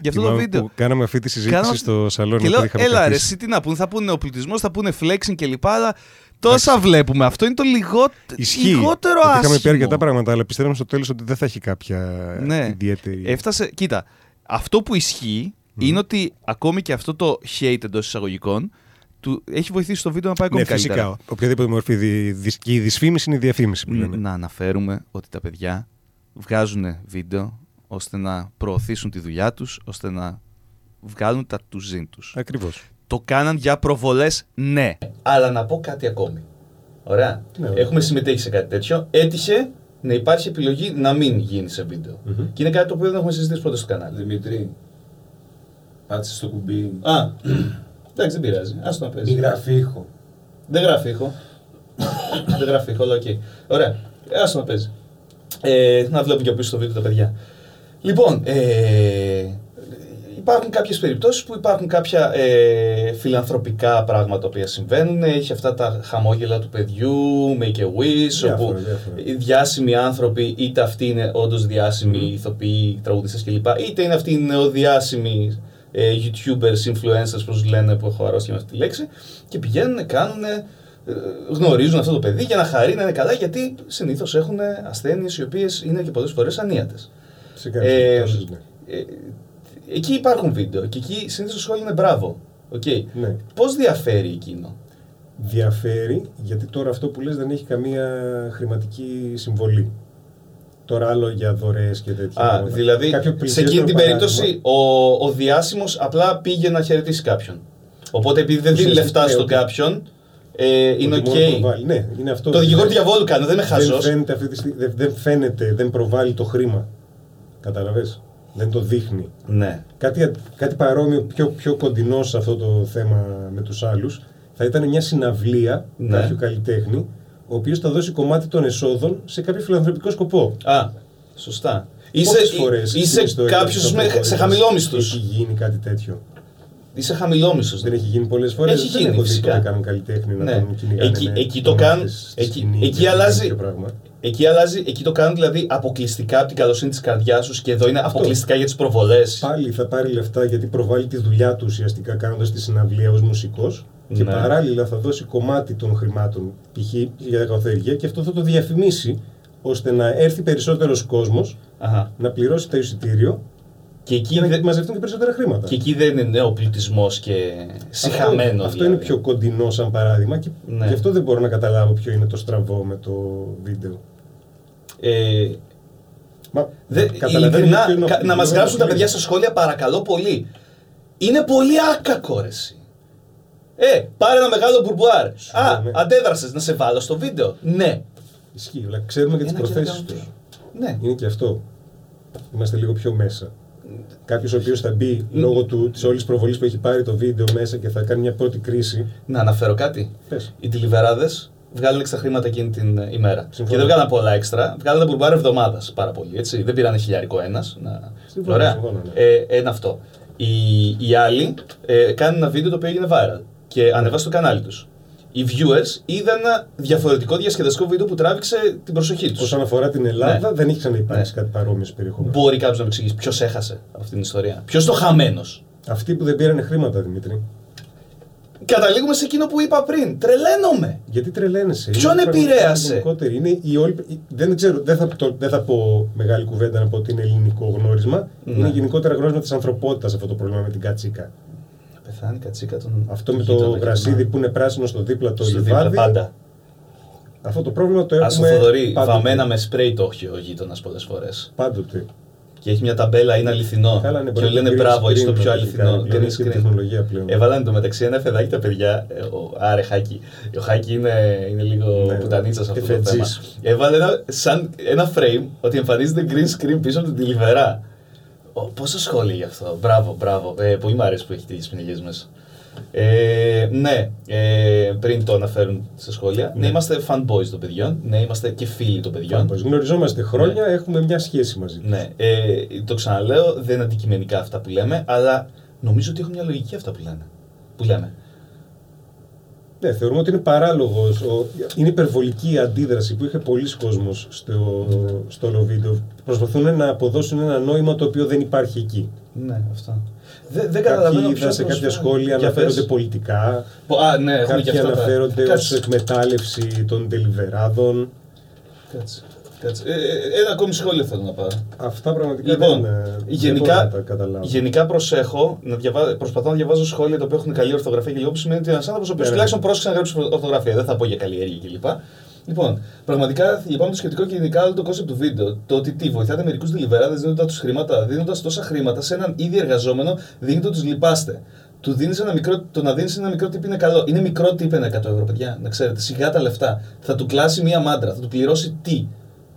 για αυτό το
Θυμάμαι
βίντεο.
που Κάναμε αυτή τη συζήτηση
Κάναμε-
στο σαλόνι
Και
που
λέω,
είχαμε
έλα ρε,
καθίσει.
εσύ τι να πούνε, θα πούνε ο πληθυσμός, θα πούνε flexing κλπ. Αλλά τόσα βλέπουμε. Αυτό είναι το λιγό...
Ισχύει.
λιγότερο
ότι
άσχημο.
Είχαμε πει αρκετά πράγματα, αλλά πιστεύαμε στο τέλος ότι δεν θα έχει κάποια
Ναι.
ιδιαίτερη.
Έφτασε, κοίτα, αυτό που ισχύει είναι ότι ακόμη και αυτό το hate εντός εισαγωγικών του έχει βοηθήσει το βίντεο να πάει ακόμη
ναι,
καλύτερα.
φυσικά. Οποιαδήποτε μορφή δι, δι- και η δυσφήμιση είναι η διαφήμιση που
Ν-
λένε.
Να αναφέρουμε ότι τα παιδιά βγάζουν βίντεο ώστε να προωθήσουν τη δουλειά τους, ώστε να βγάλουν τα τους ζήν τους.
Ακριβώς.
Το κάναν για προβολές, ναι.
Αλλά να πω κάτι ακόμη. Ωραία.
Ναι,
Έχουμε συμμετέχει σε κάτι τέτοιο. Έτυχε να υπάρχει επιλογή να μην γίνει σε βίντεο. Και είναι κάτι το οποίο δεν έχουμε συζητήσει πρώτα στο κανάλι.
Δημήτρη, πάτησε το κουμπί.
Α, εντάξει, δεν πειράζει. Α το να παίζει.
Μη γράφει ήχο.
Δεν γράφει ήχο. (coughs) δεν γράφει ήχο, αλλά οκ. Ωραία. Α το να παίζει. Ε, να βλέπουν και από πίσω το βίντεο τα παιδιά. Λοιπόν, ε, υπάρχουν κάποιες περιπτώσεις που υπάρχουν κάποια ε, φιλανθρωπικά πράγματα τα οποία συμβαίνουν. Έχει αυτά τα χαμόγελα του παιδιού, Make-A-Wish,
Διάφορα,
όπου
διάφορα.
οι διάσημοι άνθρωποι, είτε αυτοί είναι όντως διάσημοι ηθοποιοί, τραγουδιστές κλπ. Είτε είναι αυτοί οι νεοδιάσημοι ε, YouTubers, influencers, πώς λένε, που έχω αρρωστήσει με αυτή τη λέξη, και πηγαίνουν, κάνουν, γνωρίζουν αυτό το παιδί για να χαρεί να είναι καλά, γιατί συνήθως έχουν ασθένειες οι οποίες είναι και πολλές φορές ανίατες.
Σε κάποιες
Ε,
περιπτώσεις, ναι.
ε, εκεί υπάρχουν βίντεο και εκεί συνήθως το σχόλιο είναι μπράβο. Okay.
Ναι.
Πώς διαφέρει εκείνο;
Διαφέρει γιατί τώρα αυτό που λες δεν έχει καμία χρηματική συμβολή. Τώρα άλλο για δωρεές και τέτοια.
Α,
πράγματα.
δηλαδή
Κάποιο
σε
πλησιέστερο
εκείνη την
παράδειγμα.
περίπτωση ο, ο διάσημος απλά πήγε να χαιρετήσει κάποιον. Οπότε επειδή δεν δίνει
Ουσιαστικά,
λεφτά
ναι,
στον
ότι-
κάποιον, ε, είναι
Ότι
οκ.
μόνο προβάλλει. Ναι, είναι αυτό.
Το δικηγόρο του
Δεν-
διαβόλου κάνω, δεν είμαι
Δεν
χαζός.
φαίνεται, αυτή τη στιγμή, δεν, δεν φαίνεται, δεν προβάλλει το χρήμα. Κατάλαβες. Δεν το δείχνει.
Ναι.
Κάτι, κάτι παρόμοιο, πιο, πιο κοντινό σε αυτό το θέμα με τους άλλους, θα ήταν μια συναυλία
Ναι.
κάποιου καλλιτέχνη, ο οποίος θα δώσει κομμάτι των εσόδων σε κάποιο φιλανθρωπικό σκοπό.
Α, σωστά. Είσαι,
Πόσες φορές στην
είσαι
ιστορία
κάποιος
της
με,
ανθρωπότητας
σε χαμηλόμισθους.
Έχει γίνει κάτι τέτοιο.
Είσαι χαμηλόμισθος.
Δεν έχει γίνει πολλές φορές.
Έχει
δεν
γίνει,
έχω δει
φυσικά.
ποτέ κανέναν καλλιτέχνη να
Ναι.
τον κυνηγάνε
Εκεί-
με
εκεί το
τομάτες
κάνουν-
στη
εκεί-
σκηνή
εκεί
και
αλλάζει-
τέτοιο πράγμα.
Εκεί, αλλάζει, εκεί το κάνουν δηλαδή αποκλειστικά από την καλοσύνη της καρδιάς σου και εδώ είναι
Αυτό.
αποκλειστικά για τις προβολές.
Πάλι θα πάρει λεφτά γιατί προβάλλει τη δουλειά του ουσιαστικά κάνοντας τη συναυλία ως μουσικός. Και
Ναι.
παράλληλα θα δώσει κομμάτι των χρημάτων π.χ. για κακοθέργεια και αυτό θα το διαφημίσει ώστε να έρθει περισσότερος κόσμος
Αχα.
να πληρώσει το εισιτήριο
Και εκεί,
και να
δεν-
μαζευτούν και περισσότερα χρήματα.
και εκεί δεν είναι ο πληθυσμός και συχαμένο.
Αυτό, αυτό
δηλαδή.
είναι πιο κοντινό σαν παράδειγμα και
Ναι.
γι' αυτό δεν μπορώ να καταλάβω ποιο είναι το στραβό με το βίντεο.
Ε,
Μα,
Δε,
καταλαβαίνω
ειλικρινά,
ποιο είναι ο-
κα- να μας
ποιο είναι
γράψουν
ο
τα παιδιά
φίλος.
στα σχόλια, παρακαλώ πολύ. Είναι πολύ άκακο ρε εσύ. Ε, πάρε ένα μεγάλο μπουρμπουάρ. Α,
ναι.
αντέδρασες να σε βάλω στο βίντεο. Ναι.
Ισχύει, αλλά ξέρουμε και τις
Ένα και
προθέσεις
ένα
τους.
τι. Ναι.
Είναι και αυτό. Είμαστε λίγο πιο μέσα. Κάποιος ο οποίος θα μπει λόγω της όλης προβολής που έχει πάρει το βίντεο μέσα και θα κάνει μια πρώτη κρίση.
Να αναφέρω κάτι.
Πες.
Οι ντελιβεράδες βγάλαν έξτρα χρήματα εκείνη την ε, ημέρα.
Συμφωνώ.
Και δεν βγάλαν πολλά έξτρα. Βγάλαν ένα μπουρμπουάρ εβδομάδας πάρα πολύ. Έτσι. Δεν πήραν χιλιάρικο ένας. Να...
Συμφωνώ,
Ωραία.
συμφωνώ, ναι.
Ε, ένα αυτό. Οι, οι άλλοι ε, κάνουν ένα βίντεο το οποίο έγινε viral και ανεβάσει στο κανάλι τους. Οι viewers είδαν ένα διαφορετικό διασκεδαστικό βίντεο που τράβηξε την προσοχή τους.
Όσον αφορά την Ελλάδα,
Ναι.
δεν έχει ξαναυπάρξει
Ναι.
κάτι παρόμοιο στο περιεχόμενο.
Μπορεί κάποιος να μου εξηγήσει ποιος έχασε από αυτήν την ιστορία. Ποιος το χαμένος.
Αυτοί που δεν πήρανε χρήματα, Δημήτρη.
Καταλήγουμε σε εκείνο που είπα πριν. Τρελαίνομαι.
Γιατί τρελαίνεσαι;
Ποιον
Είναι πραγματικά
επηρέασε;
γενικότερη. Είναι η όλη... Δεν ξέρω, δεν θα, το, δεν θα πω μεγάλη κουβέντα να πω ότι είναι ελληνικό γνώρισμα.
Ναι.
Είναι γενικότερα γνώρισμα της ανθρωπότητας αυτό το πρόβλημα με την κατσίκα.
Πεθάνει η κατσίκα τον.
Αυτό με
γείτονα
το
και
γρασίδι
τον-
που είναι πράσινο στο δίπλα το
στο δίπλα
λιβάδι.
πάντα.
Αυτό το πρόβλημα το
Α
έχουμε
το Θοδωρή,
πάντοτε.
βαμμένα με σπρέι το έχει ο γείτονας πολλές φορές.
Πάντοτε.
Και έχει μια ταμπέλα, είναι αληθινό.
Καλά, ναι,
και
μπορεί
λένε
να
μπράβο,
green
είσαι το
screen
πιο
να
αληθινό.
έχει κάνει,
Green
έχει
screen.
τεχνολογία πλέον.
Έβαλαν το μεταξύ ένα παιδάκι τα παιδιά. ε, Ο, άρε, Χάκη. Ο Χάκη είναι, είναι λίγο
Ναι,
πουτανίτσα σε αυτό το
εφετζής.
θέμα. Έβαλε ένα, σαν ένα frame ότι εμφανίζεται green screen πίσω από την τηλιβερά. Ο, πόσα σχόλια γι' αυτό. Μπράβο, μπράβο. Ε, πολύ μου αρέσει που έχει τέτοιε πινελιέ μέσα. Ε, ναι, ε, πριν το αναφέρουν σε σχόλια. Ναι.
Ναι.
είμαστε fanboys των παιδιών. Ναι, είμαστε και φίλοι των παιδιών.
Πάντως, γνωριζόμαστε χρόνια, έχουμε μια σχέση μαζί.
Ναι, ε, το ξαναλέω, δεν είναι αντικειμενικά αυτά που λέμε, αλλά νομίζω ότι έχουν μια λογική αυτά που λένε. Που λέμε.
Ναι, θεωρούμε ότι είναι παράλογος. Είναι υπερβολική η αντίδραση που είχε πολλοί κόσμος στο, στο όλο βίντεο. Προσπαθούν να αποδώσουν ένα νόημα το οποίο δεν υπάρχει εκεί.
Ναι, αυτό. Δεν, δεν καταλαβαίνω
Κάποιοι
ποιος
είδα σε κάποια
προσφέρει.
σχόλια
Για
αναφέρονται
πες.
πολιτικά.
Πο- Α, ναι, έχουμε και
Κάποιοι
αυτά. τα-
αναφέρονται ως
Κάτσε,
εκμετάλλευση των τελιβεράδων.
κάτσε, κάτσε. Ε, ε, ένα ακόμη σχόλιο θέλω να πάρω.
Αυτά πραγματικά
Λοιπόν,
δεν, ε, δεν
γενικά-
μπορώ να τα καταλάβω.
Γενικά προσέχω, να διαβά... προσπαθώ να διαβάζω σχόλια τα οποία έχουν καλή ορθογραφία και λίγο που σημαίνει ότι ένας άνθρωπος ο οποίος
Ναι, ναι.
τουλάχιστον πρόσεξε να γράψει ορθογραφία. Δεν θα πω για καλλιέργεια κλπ. Λοιπόν, πραγματικά λυπάμαι το σκεπτικό και γενικά όλο το κόνσεπτ του βίντεο. Το ότι τι βοηθάτε μερικούς ντελιβεράδες δίνοντάς τους χρήματα, δίνοντας τόσα χρήματα σε έναν ήδη εργαζόμενο, δείχνετε ότι τους λυπάστε. Του δίνεις ένα μικρό, το να δίνεις ένα μικρό tip είναι καλό. Είναι μικρό tip ένα 100 ευρώ, παιδιά. Να ξέρετε, σιγά τα λεφτά. Θα του κλάσει μία μάντρα, θα του πληρώσει τι;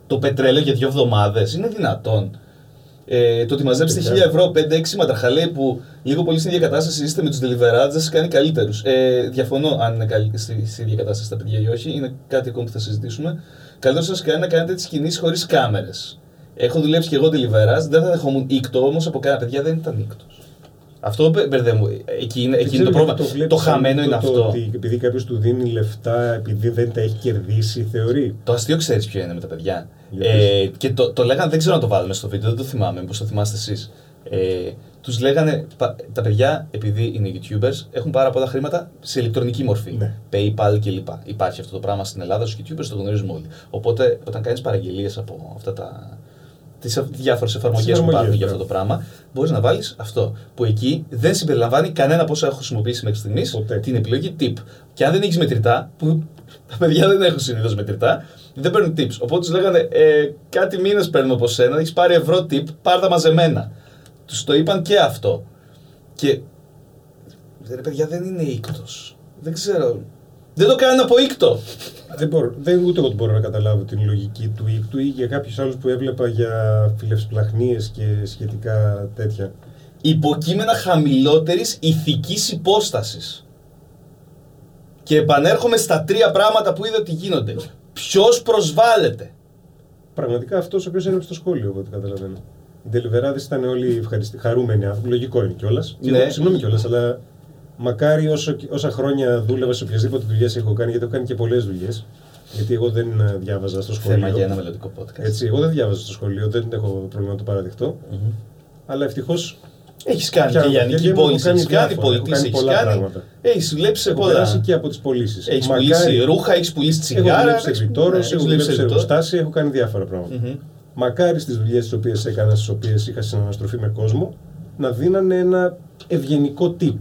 Το πετρέλαιο για δύο εβδομάδες. Είναι δυνατόν. Ε, το ότι μαζέψατε
Παιδιά.
1000 ευρώ, 5-6 μαντράχαλοι που λίγο πολύ στην ίδια κατάσταση είστε με τους ντελιβεράδες δεν σας κάνει καλύτερους. Ε, διαφωνώ αν είναι καλή, στη, στην ίδια κατάσταση τα παιδιά ή όχι. Είναι κάτι ακόμα που θα συζητήσουμε. Καλύτερος σας κάνει να κάνετε τις κινήσεις χωρίς κάμερες. Έχω δουλέψει και εγώ deliverants, δεν θα δεχόμουν ήκτο όμως από κανένα παιδιά δεν ήταν ήκτο. Αυτό μπε- μπερδεύω. Εκεί είναι,
Δεν
εκεί είναι το
ξέρω
πρόβλημα.
γιατί
Το,
βλέπεις σαν
χαμένο είναι
το
αυτό.
Ότι επειδή κάποιος του δίνει λεφτά, επειδή δεν τα έχει κερδίσει, θεωρεί.
Το αστείο ξέρεις ποιο είναι με τα παιδιά.
Για
Ε, και το, το λέγανε, δεν ξέρω να το βάλουμε στο βίντεο, δεν το θυμάμαι, πώ το θυμάστε εσείς. Ε, τους λέγανε, πα- τα παιδιά, επειδή είναι YouTubers, έχουν πάρα πολλά χρήματα σε ηλεκτρονική μορφή.
Ναι.
PayPal κλπ. Υπάρχει αυτό το πράγμα στην Ελλάδα στους YouTubers, το γνωρίζουμε όλοι. Οπότε, όταν κάνεις παραγγελίες από αυτά τα. Τις διάφορες εφαρμογές που
εφαρμογές,
υπάρχουν για
ναι.
αυτό το πράγμα, μπορείς να βάλεις αυτό. Που εκεί δεν συμπεριλαμβάνει κανένα από όσα έχω χρησιμοποιήσει μέχρι στιγμής
Ποτέ.
την επιλογή tip. Και αν δεν έχεις μετρητά, που τα παιδιά δεν έχουν συνήθως μετρητά, δεν παίρνουν tips. Οπότε τους λέγανε ε, κάτι μήνες παίρνουμε από σένα, έχεις πάρει ευρώ tip, πάρ τα μαζεμένα. Τους το είπαν και αυτό. Και. Ρε παιδιά δεν είναι ήκτο. Δεν ξέρω. Δεν το κάνουν από ήκτο.
Δεν μπορώ, δεν, ούτε εγώ μπορώ να καταλάβω την λογική του ήκτου ή για κάποιους άλλους που έβλεπα για φιλευσπλαχνίες και σχετικά τέτοια.
Υποκείμενα χαμηλότερης ηθικής υπόστασης. Και επανέρχομαι στα τρία πράγματα που είδα ότι γίνονται. Ποιος προσβάλλεται.
Πραγματικά αυτός ο οποίος έγραψε το σχόλιο, από ό,τι καταλαβαίνω. Οι τελιβεράδε ήταν όλοι ευχαριστη... χαρούμενοι άνθρωποι. Λογικό είναι κιόλας.
Ναι.
Συγγνώμη κιόλας, αλλά μακάρι όσο, όσα χρόνια δούλευα σε οποιασδήποτε δουλειές έχω κάνει, γιατί έχω κάνει και πολλές δουλειές. Γιατί εγώ δεν ε, διάβαζα στο σχολείο.
Θέμα για ένα μελλοντικό podcast.
Έτσι, εγώ δεν διάβαζα στο σχολείο, δεν έχω πρόβλημα να το παραδεχτώ.
Μμμ.
Αλλά ευτυχώς
Έχεις κάνει
Πια-
και
για
λιανική
γέμο έχω
πώληση,
κάνει
έχει κάνει
διάφορα, έχω
πολιτή,
κάνει
έχει
πολλά
κάνει.
πράγματα.
Έχεις δουλέψει σε
έχω
πολλά.
περάσει και από τις πωλήσεις.
Έχεις πουλήσει ρούχα, έχεις πουλήσει
Έχω
τσιγάρα.
δουλέψει σε
έχεις-
ρητόρο,
ναι,
έχω
έχεις
δουλέψει σε
ρητόρο.
εργοστάσια, έχω κάνει διάφορα πράγματα.
Μμμ.
Μακάρι στις δουλειές τις οποίες έκανα, στις οποίες είχα συναναστροφή με κόσμο, να δίνανε ένα ευγενικό tip.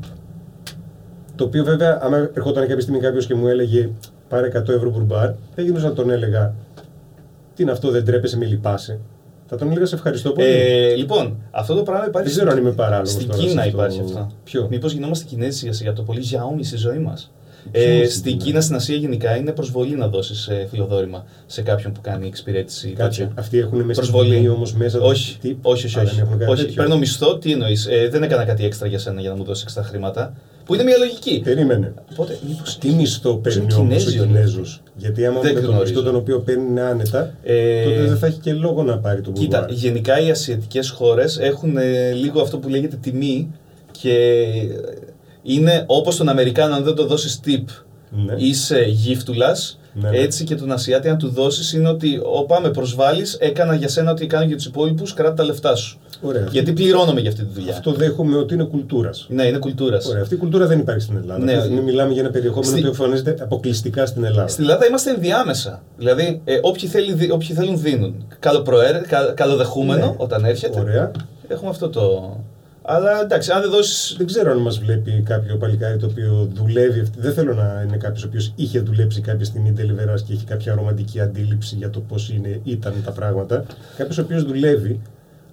Το οποίο βέβαια, άμα ερχόταν κάποια στιγμή κάποιος και μου έλεγε πάρε 100 ευρώ μπουρμπάρ, δεν γινόταν να τον έλεγα Τι είναι αυτό, δεν τρέπεσαι, με λυπάσαι. Θα τον έλεγα σε ευχαριστώ πολύ.
Ε, λοιπόν, αυτό το πράγμα υπάρχει.
Δεν ξέρω αν είμαι παράλογος
Στην
τώρα σε
Κίνα
αυτό.
υπάρχει αυτό.
Ποιο;
Μήπως γινόμαστε Κινέζοι για- για το πολύ Xiaomi στη ζωή μας.
Ποιο
Ε,
στην
στην
Κίνα;
Κίνα, στην Ασία γενικά είναι προσβολή να δώσεις φιλοδόρημα σε κάποιον που κάνει εξυπηρέτηση.
Κάτσε,
τέτοια.
αυτοί έχουν μέσα στην
Προσβολή.
τιμή όμως μέσα
όχι,
tip.
όχι, όχι.
Α,
όχι.
δεν έχουν κάτι
όχι.
τέτοιο;
Παίρνω μισθό, τι εννοείς. Ε, δεν έκανα κάτι έξτρα για σένα για να μου δώσεις έξτρα χρήματα. Που είναι μια λογική.
Περίμενε.
Οπότε, μήπως
Τι μισθό
Πώς
παίρνει
είναι
όμως ο
Κινέζοι όλοι
Κινέζος. Γιατί άμα
Δεν
με τον
γνωρίζω.
μισθό τον οποίο παίρνει είναι άνετα,
Ε,
τότε δεν θα έχει και λόγο να πάρει τον
Κοίτα,
μπουρμπάρ.
γενικά οι ασιατικές χώρες έχουν ε, λίγο αυτό που λέγεται τιμή και ε, είναι όπως τον Αμερικάνο αν δεν το δώσεις tip
Ναι.
είσαι γύφτουλας
Ναι, ναι.
έτσι και τον Ασιάτη αν του δώσεις είναι ότι όπα με προσβάλλεις έκανα για σένα ό,τι κάνω για τους υπόλοιπους κράτα τα λεφτά σου
Ωραία.
γιατί πληρώνομαι για αυτή τη δουλειά
Αυτό δέχομαι ότι είναι κουλτούρας.
ναι είναι κουλτούρας.
Ωραία, αυτή η κουλτούρα δεν υπάρχει στην Ελλάδα.
Ναι.
Ναι. μιλάμε για ένα περιεχόμενο
Στη-
που εμφανίζεται αποκλειστικά στην Ελλάδα.
Στην Ελλάδα είμαστε ενδιάμεσα. Δηλαδή, ε, όποιοι, θέλει, δι- όποιοι θέλουν δίνουν. Καλοπροαίρε, κα, καλοδεχούμενο
Ναι.
όταν έρχεται.
Ωραία.
Έχουμε αυτό το. Αλλά εντάξει, αν δεν δώσεις.
Δεν ξέρω αν μας βλέπει κάποιο παλικάρι το οποίο δουλεύει. αυτή- Δεν θέλω να είναι κάποιος ο οποίος είχε δουλέψει κάποια στιγμή τελειβερά και έχει κάποια ρομαντική αντίληψη για το πώς ήταν τα πράγματα. Κάποιος ο οποίος δουλεύει,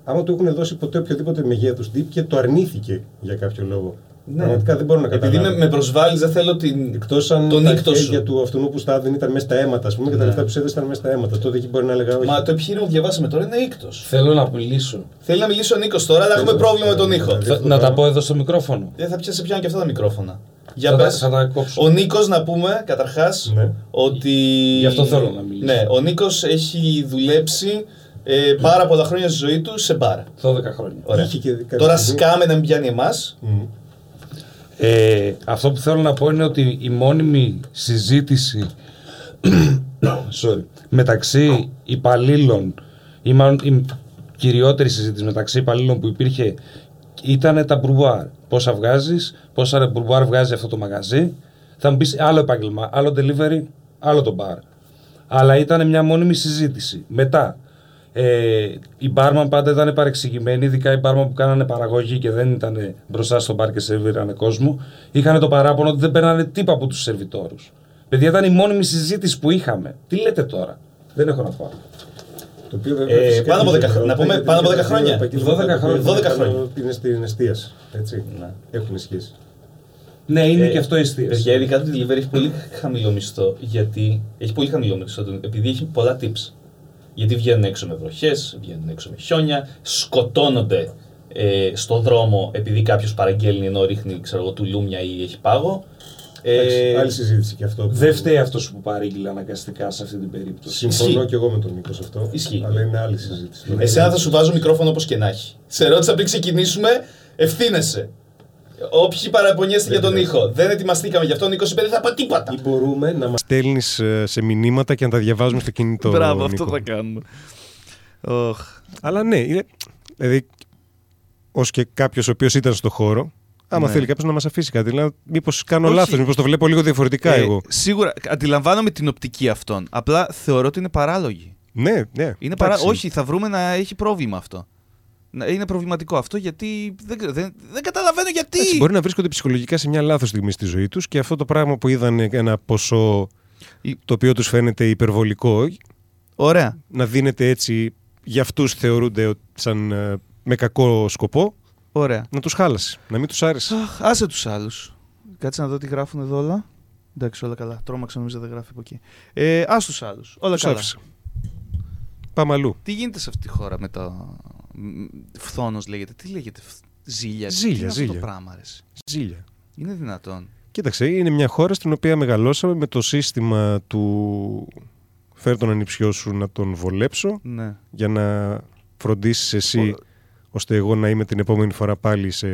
άμα του έχουν δώσει ποτέ οποιοδήποτε μεγέθους tip και το αρνήθηκε για κάποιο λόγο.
Ναι.
Πραγματικά δεν μπορώ να
Επειδή
καταλάβω.
με, με προσβάλλεις, δεν θέλω την.
Εκτός αν
τον
τα
ήκτο σου.
χέρια του αυτού που στάδιν ήταν μέσα στα αίματα, ας πούμε, και τα
Ναι.
λεφτά που σου έδωσαν μέσα στα αίματα. Τότε εκεί μπορεί να έλεγα όχι.
Μα το επιχείρημα που διαβάσαμε τώρα είναι ήκτος.
Θέλω να μιλήσω.
Θέλει να μιλήσει ο Νίκος τώρα, αλλά έχουμε
Θέλω,
πρόβλημα με τον
θέλω,
ήχο.
δηλαδή.
Θα- να τα πω εδώ στο μικρόφωνο.
Δεν θα πιάσεις πιάνει και αυτά τα μικρόφωνα. Για
Θα τα-
πες.
θα τα κόψω.
Ο Νίκος, να πούμε καταρχάς
Ναι.
ότι.
Γι' αυτό θέλω να μιλήσω.
Ναι, ο Νίκος έχει δουλέψει ε, πάρα πολλά χρόνια στη ζωή του σε μπάρα.
12 χρόνια.
Ωραία.
Είχε και κάποια
Τώρα
στιγμή-
σκάμε να μην πιάνει εμάς.
Μμ.
Ε, αυτό που θέλω να πω είναι ότι η μόνιμη συζήτηση (coughs) sorry, μεταξύ υπαλλήλων ή μάλλον η κυριότερη συζήτηση μεταξύ υπαλλήλων που υπήρχε ήταν τα μπουρμπουάρ. Πόσα βγάζεις, πόσα μπουρμπουάρ βγάζει αυτό το μαγαζί. Θα μου πεις άλλο επάγγελμα, άλλο delivery, άλλο το bar. Αλλά ήταν μια μόνιμη συζήτηση. Μετά, ε, οι μπάρμαν πάντα ήταν παρεξηγημένοι, ειδικά οι μπάρμαν που κάνανε παραγωγή και δεν ήταν μπροστά στο μπαρ και σερβίρανε κόσμο. Είχαν το παράπονο ότι δεν παίρνανε τίποτα από τους σερβιτόρους. Παιδιά, ήταν η μόνιμη συζήτηση που είχαμε. Τι λέτε τώρα, δεν έχω να πω.
Το οποίο βέβαια
Ε,
φυσικά
πάνω από
έχει
δεκα-
διαφορά.
να πούμε
Έχει
πάνω από
και
δεκα
τα δύο
χρόνια.
επαγγέλματα
12 χρόνια.
12
που
χρόνια.
Είναι στην εστίαση. Έτσι.
Ναι.
Έχουν σχέση.
Ναι, είναι
Ε,
και αυτό εστίαση.
Παιδιά, ειδικά το delivery έχει πολύ χαμηλό μισθό. Γιατί έχει πολύ χαμηλό μισθό, το- επειδή έχει πολλά tips. Γιατί βγαίνουν έξω με βροχές, βγαίνουν έξω με χιόνια, σκοτώνονται ε, στο δρόμο επειδή κάποιος παραγγέλνει ενώ ρίχνει ξέρω εγώ, τουλούμια ή έχει πάγο.
Εντάξει,
Ε,
Άλλη συζήτηση και αυτό.
Δεν φταίει αυτός που παρήγγειλε αναγκαστικά σε αυτή την περίπτωση.
Συμφωνώ
Ισχύει.
και εγώ με τον Νίκος σε αυτό.
Ισχύει.
Αλλά είναι άλλη συζήτηση.
Εσένα θα σου βάζω μικρόφωνο όπως και να έχει. Σε ρώτησα πριν ξεκινήσουμε, ευθύνεσαι. Όποιοι παραπονιέστε για τον
πειράζει.
ήχο. Δεν ετοιμαστήκαμε γι' αυτό. Ο Νίκος είπε δεν θα πω τίποτα.
Ή μπορούμε να μας στέλνεις σε μηνύματα και να τα διαβάζουμε στο κινητό.
Μπράβο, αυτό
Νίκο.
θα κάνουμε. Οχ.
Αλλά ναι, είναι, δηλαδή, ως και κάποιος ο οποίος ήταν στο χώρο, άμα
Ναι.
θέλει κάποιος να μας αφήσει κάτι, δηλαδή, μήπως κάνω
Όχι.
λάθος, μήπως το βλέπω λίγο διαφορετικά
Ε,
εγώ.
Σίγουρα αντιλαμβάνομαι την οπτική αυτών. Απλά θεωρώ ότι είναι παράλογη.
Ναι, ναι.
Είναι παρά...
εντάξει.
Όχι, θα βρούμε να έχει πρόβλημα αυτό. Να- Είναι προβληματικό αυτό γιατί δεν, ξέρω, δεν, δεν καταλαβαίνω γιατί.
Εντάξει, μπορεί να βρίσκονται ψυχολογικά σε μια λάθος στιγμή στη ζωή τους και αυτό το πράγμα που είδαν ένα ποσό
Η-
το οποίο τους φαίνεται υπερβολικό,
Ωραία.
να δίνεται έτσι για αυτούς θεωρούνται ότι σαν ε, με κακό σκοπό,
Ωραία.
να τους χάλασε, να μην τους άρεσε.
Αχ, άσε τους άλλους. Κάτσε να δω τι γράφουν εδώ όλα. Εντάξει, όλα καλά. Τρώμαξα νομίζω δεν γράφει από εκεί. Ε, Α τους άλλους. Όλα
Τους
καλά.
άφησε. Πάμε αλλού.
Τι γίνεται σε αυτή τη χώρα με το. Φθόνος λέγεται. Τι λέγεται. φθ- Ζήλια.
Ζήλια,
Τι είναι αυτό
ζήλια.
το πράγμα, αρέσει.
Ζήλια.
Είναι δυνατόν.
Κοίταξε, είναι μια χώρα στην οποία μεγαλώσαμε με το σύστημα του φέρ τον ανιψιό σου να τον βολέψω
Ναι.
για να φροντίσεις εσύ ώστε εγώ να είμαι την επόμενη φορά πάλι σε...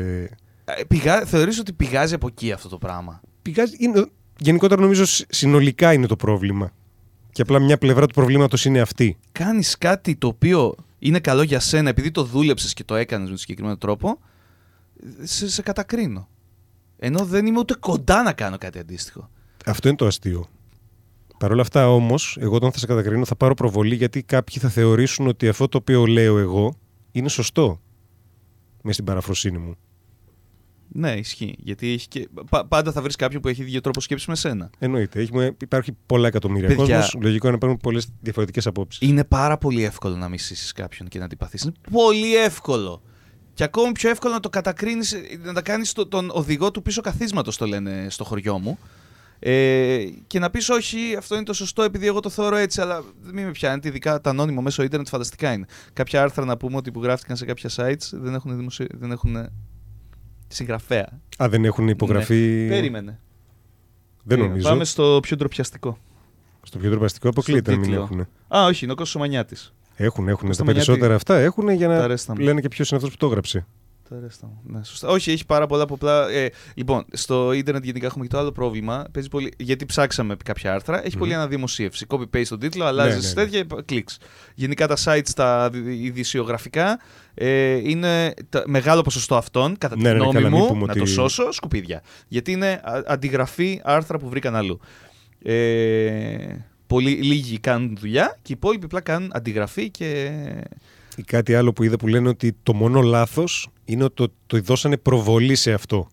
Ε, Πηγά... Θεωρείς ότι πηγάζει από εκεί αυτό το πράγμα;
Πηγάζει, είναι, γενικότερα νομίζω συ- συνολικά είναι το πρόβλημα. Και απλά μια πλευρά του προβλήματος είναι αυτή.
Κάνεις κάτι το οποίο είναι καλό για σένα επειδή το δούλεψες και το έκανες με τον συγκεκριμένο τρόπο, σε, σε κατακρίνω. Ενώ δεν είμαι ούτε κοντά να κάνω κάτι αντίστοιχο.
Αυτό είναι το αστείο. Παρ' όλα αυτά όμως, εγώ όταν θα σε κατακρίνω θα πάρω προβολή γιατί κάποιοι θα θεωρήσουν ότι αυτό το οποίο λέω εγώ είναι σωστό. Μες στην παραφροσύνη μου.
Ναι, ισχύει. Γιατί έχει και... πα- πάντα θα βρεις κάποιον που έχει δύο τρόπο σκέψης με σένα.
Εννοείται. Έχουμε, υπάρχει πολλά εκατομμύρια
Παιδιά.
κόσμος. Λογικό είναι να υπάρχουν πολλές διαφορετικές απόψεις.
Είναι πάρα πολύ εύκολο να μισήσεις κάποιον και να αντιπαθείς. Είναι πολύ εύκολο. Και ακόμη πιο εύκολο να το κατακρίνεις, να τα κάνεις τον οδηγό του πίσω καθίσματος, το λένε στο χωριό μου. Ε, και να πεις όχι, αυτό είναι το σωστό επειδή εγώ το θεωρώ έτσι, αλλά μην με πιάνετε. Ειδικά τα ανώνυμο μέσω ίντερνετ φανταστικά είναι. Κάποια άρθρα να πούμε ότι που γράφτηκαν σε κάποια sites δεν έχουν, δημοσιο... δεν έχουν συγγραφέα.
Α, δεν έχουν υπογραφεί.
Ναι. Περίμενε.
Δεν
Περίμενε.
νομίζω.
Πάμε στο πιο ντροπιαστικό.
Στο πιο τροπαστικό αποκλείεται να μην
τίτλο.
έχουν.
Α, όχι, είναι ο Κώστας Σομανιάτης.
Έχουν, έχουν.
Κώστα
Τα
Μανιάτη.
περισσότερα αυτά έχουν για
Τα
να
ρέστα μου.
λένε και ποιος είναι αυτός που το έγραψε.
Τα ρέστα μου. Ναι, σωστά. Όχι, έχει πάρα πολλά απλά. Ε, λοιπόν, στο ίντερνετ γενικά έχουμε και το άλλο πρόβλημα. Παίζει πολύ, γιατί ψάξαμε κάποια άρθρα, έχει πολύ αναδημοσίευση. Copy-paste τον τίτλο, αλλάζεις
ναι, ναι.
τέτοια κλικς. Γενικά τα sites, τα ειδησιογραφικά, ε, είναι τα, μεγάλο ποσοστό αυτών, κατά τη
Ναι, ναι, ναι,
γνώμη
καλά, μην
μου,
πούμε
να
ότι-
το σώσω, σκουπίδια. Γιατί είναι α- αντιγραφή άρθρα που βρήκαν αλλού. Ε, πολύ λίγοι κάνουν δουλειά και οι υπόλοιποι απλά κάνουν αντιγραφή και.
Ή κάτι άλλο που είδα που λένε ότι το μόνο λάθος είναι ότι το, το δώσανε προβολή σε αυτό.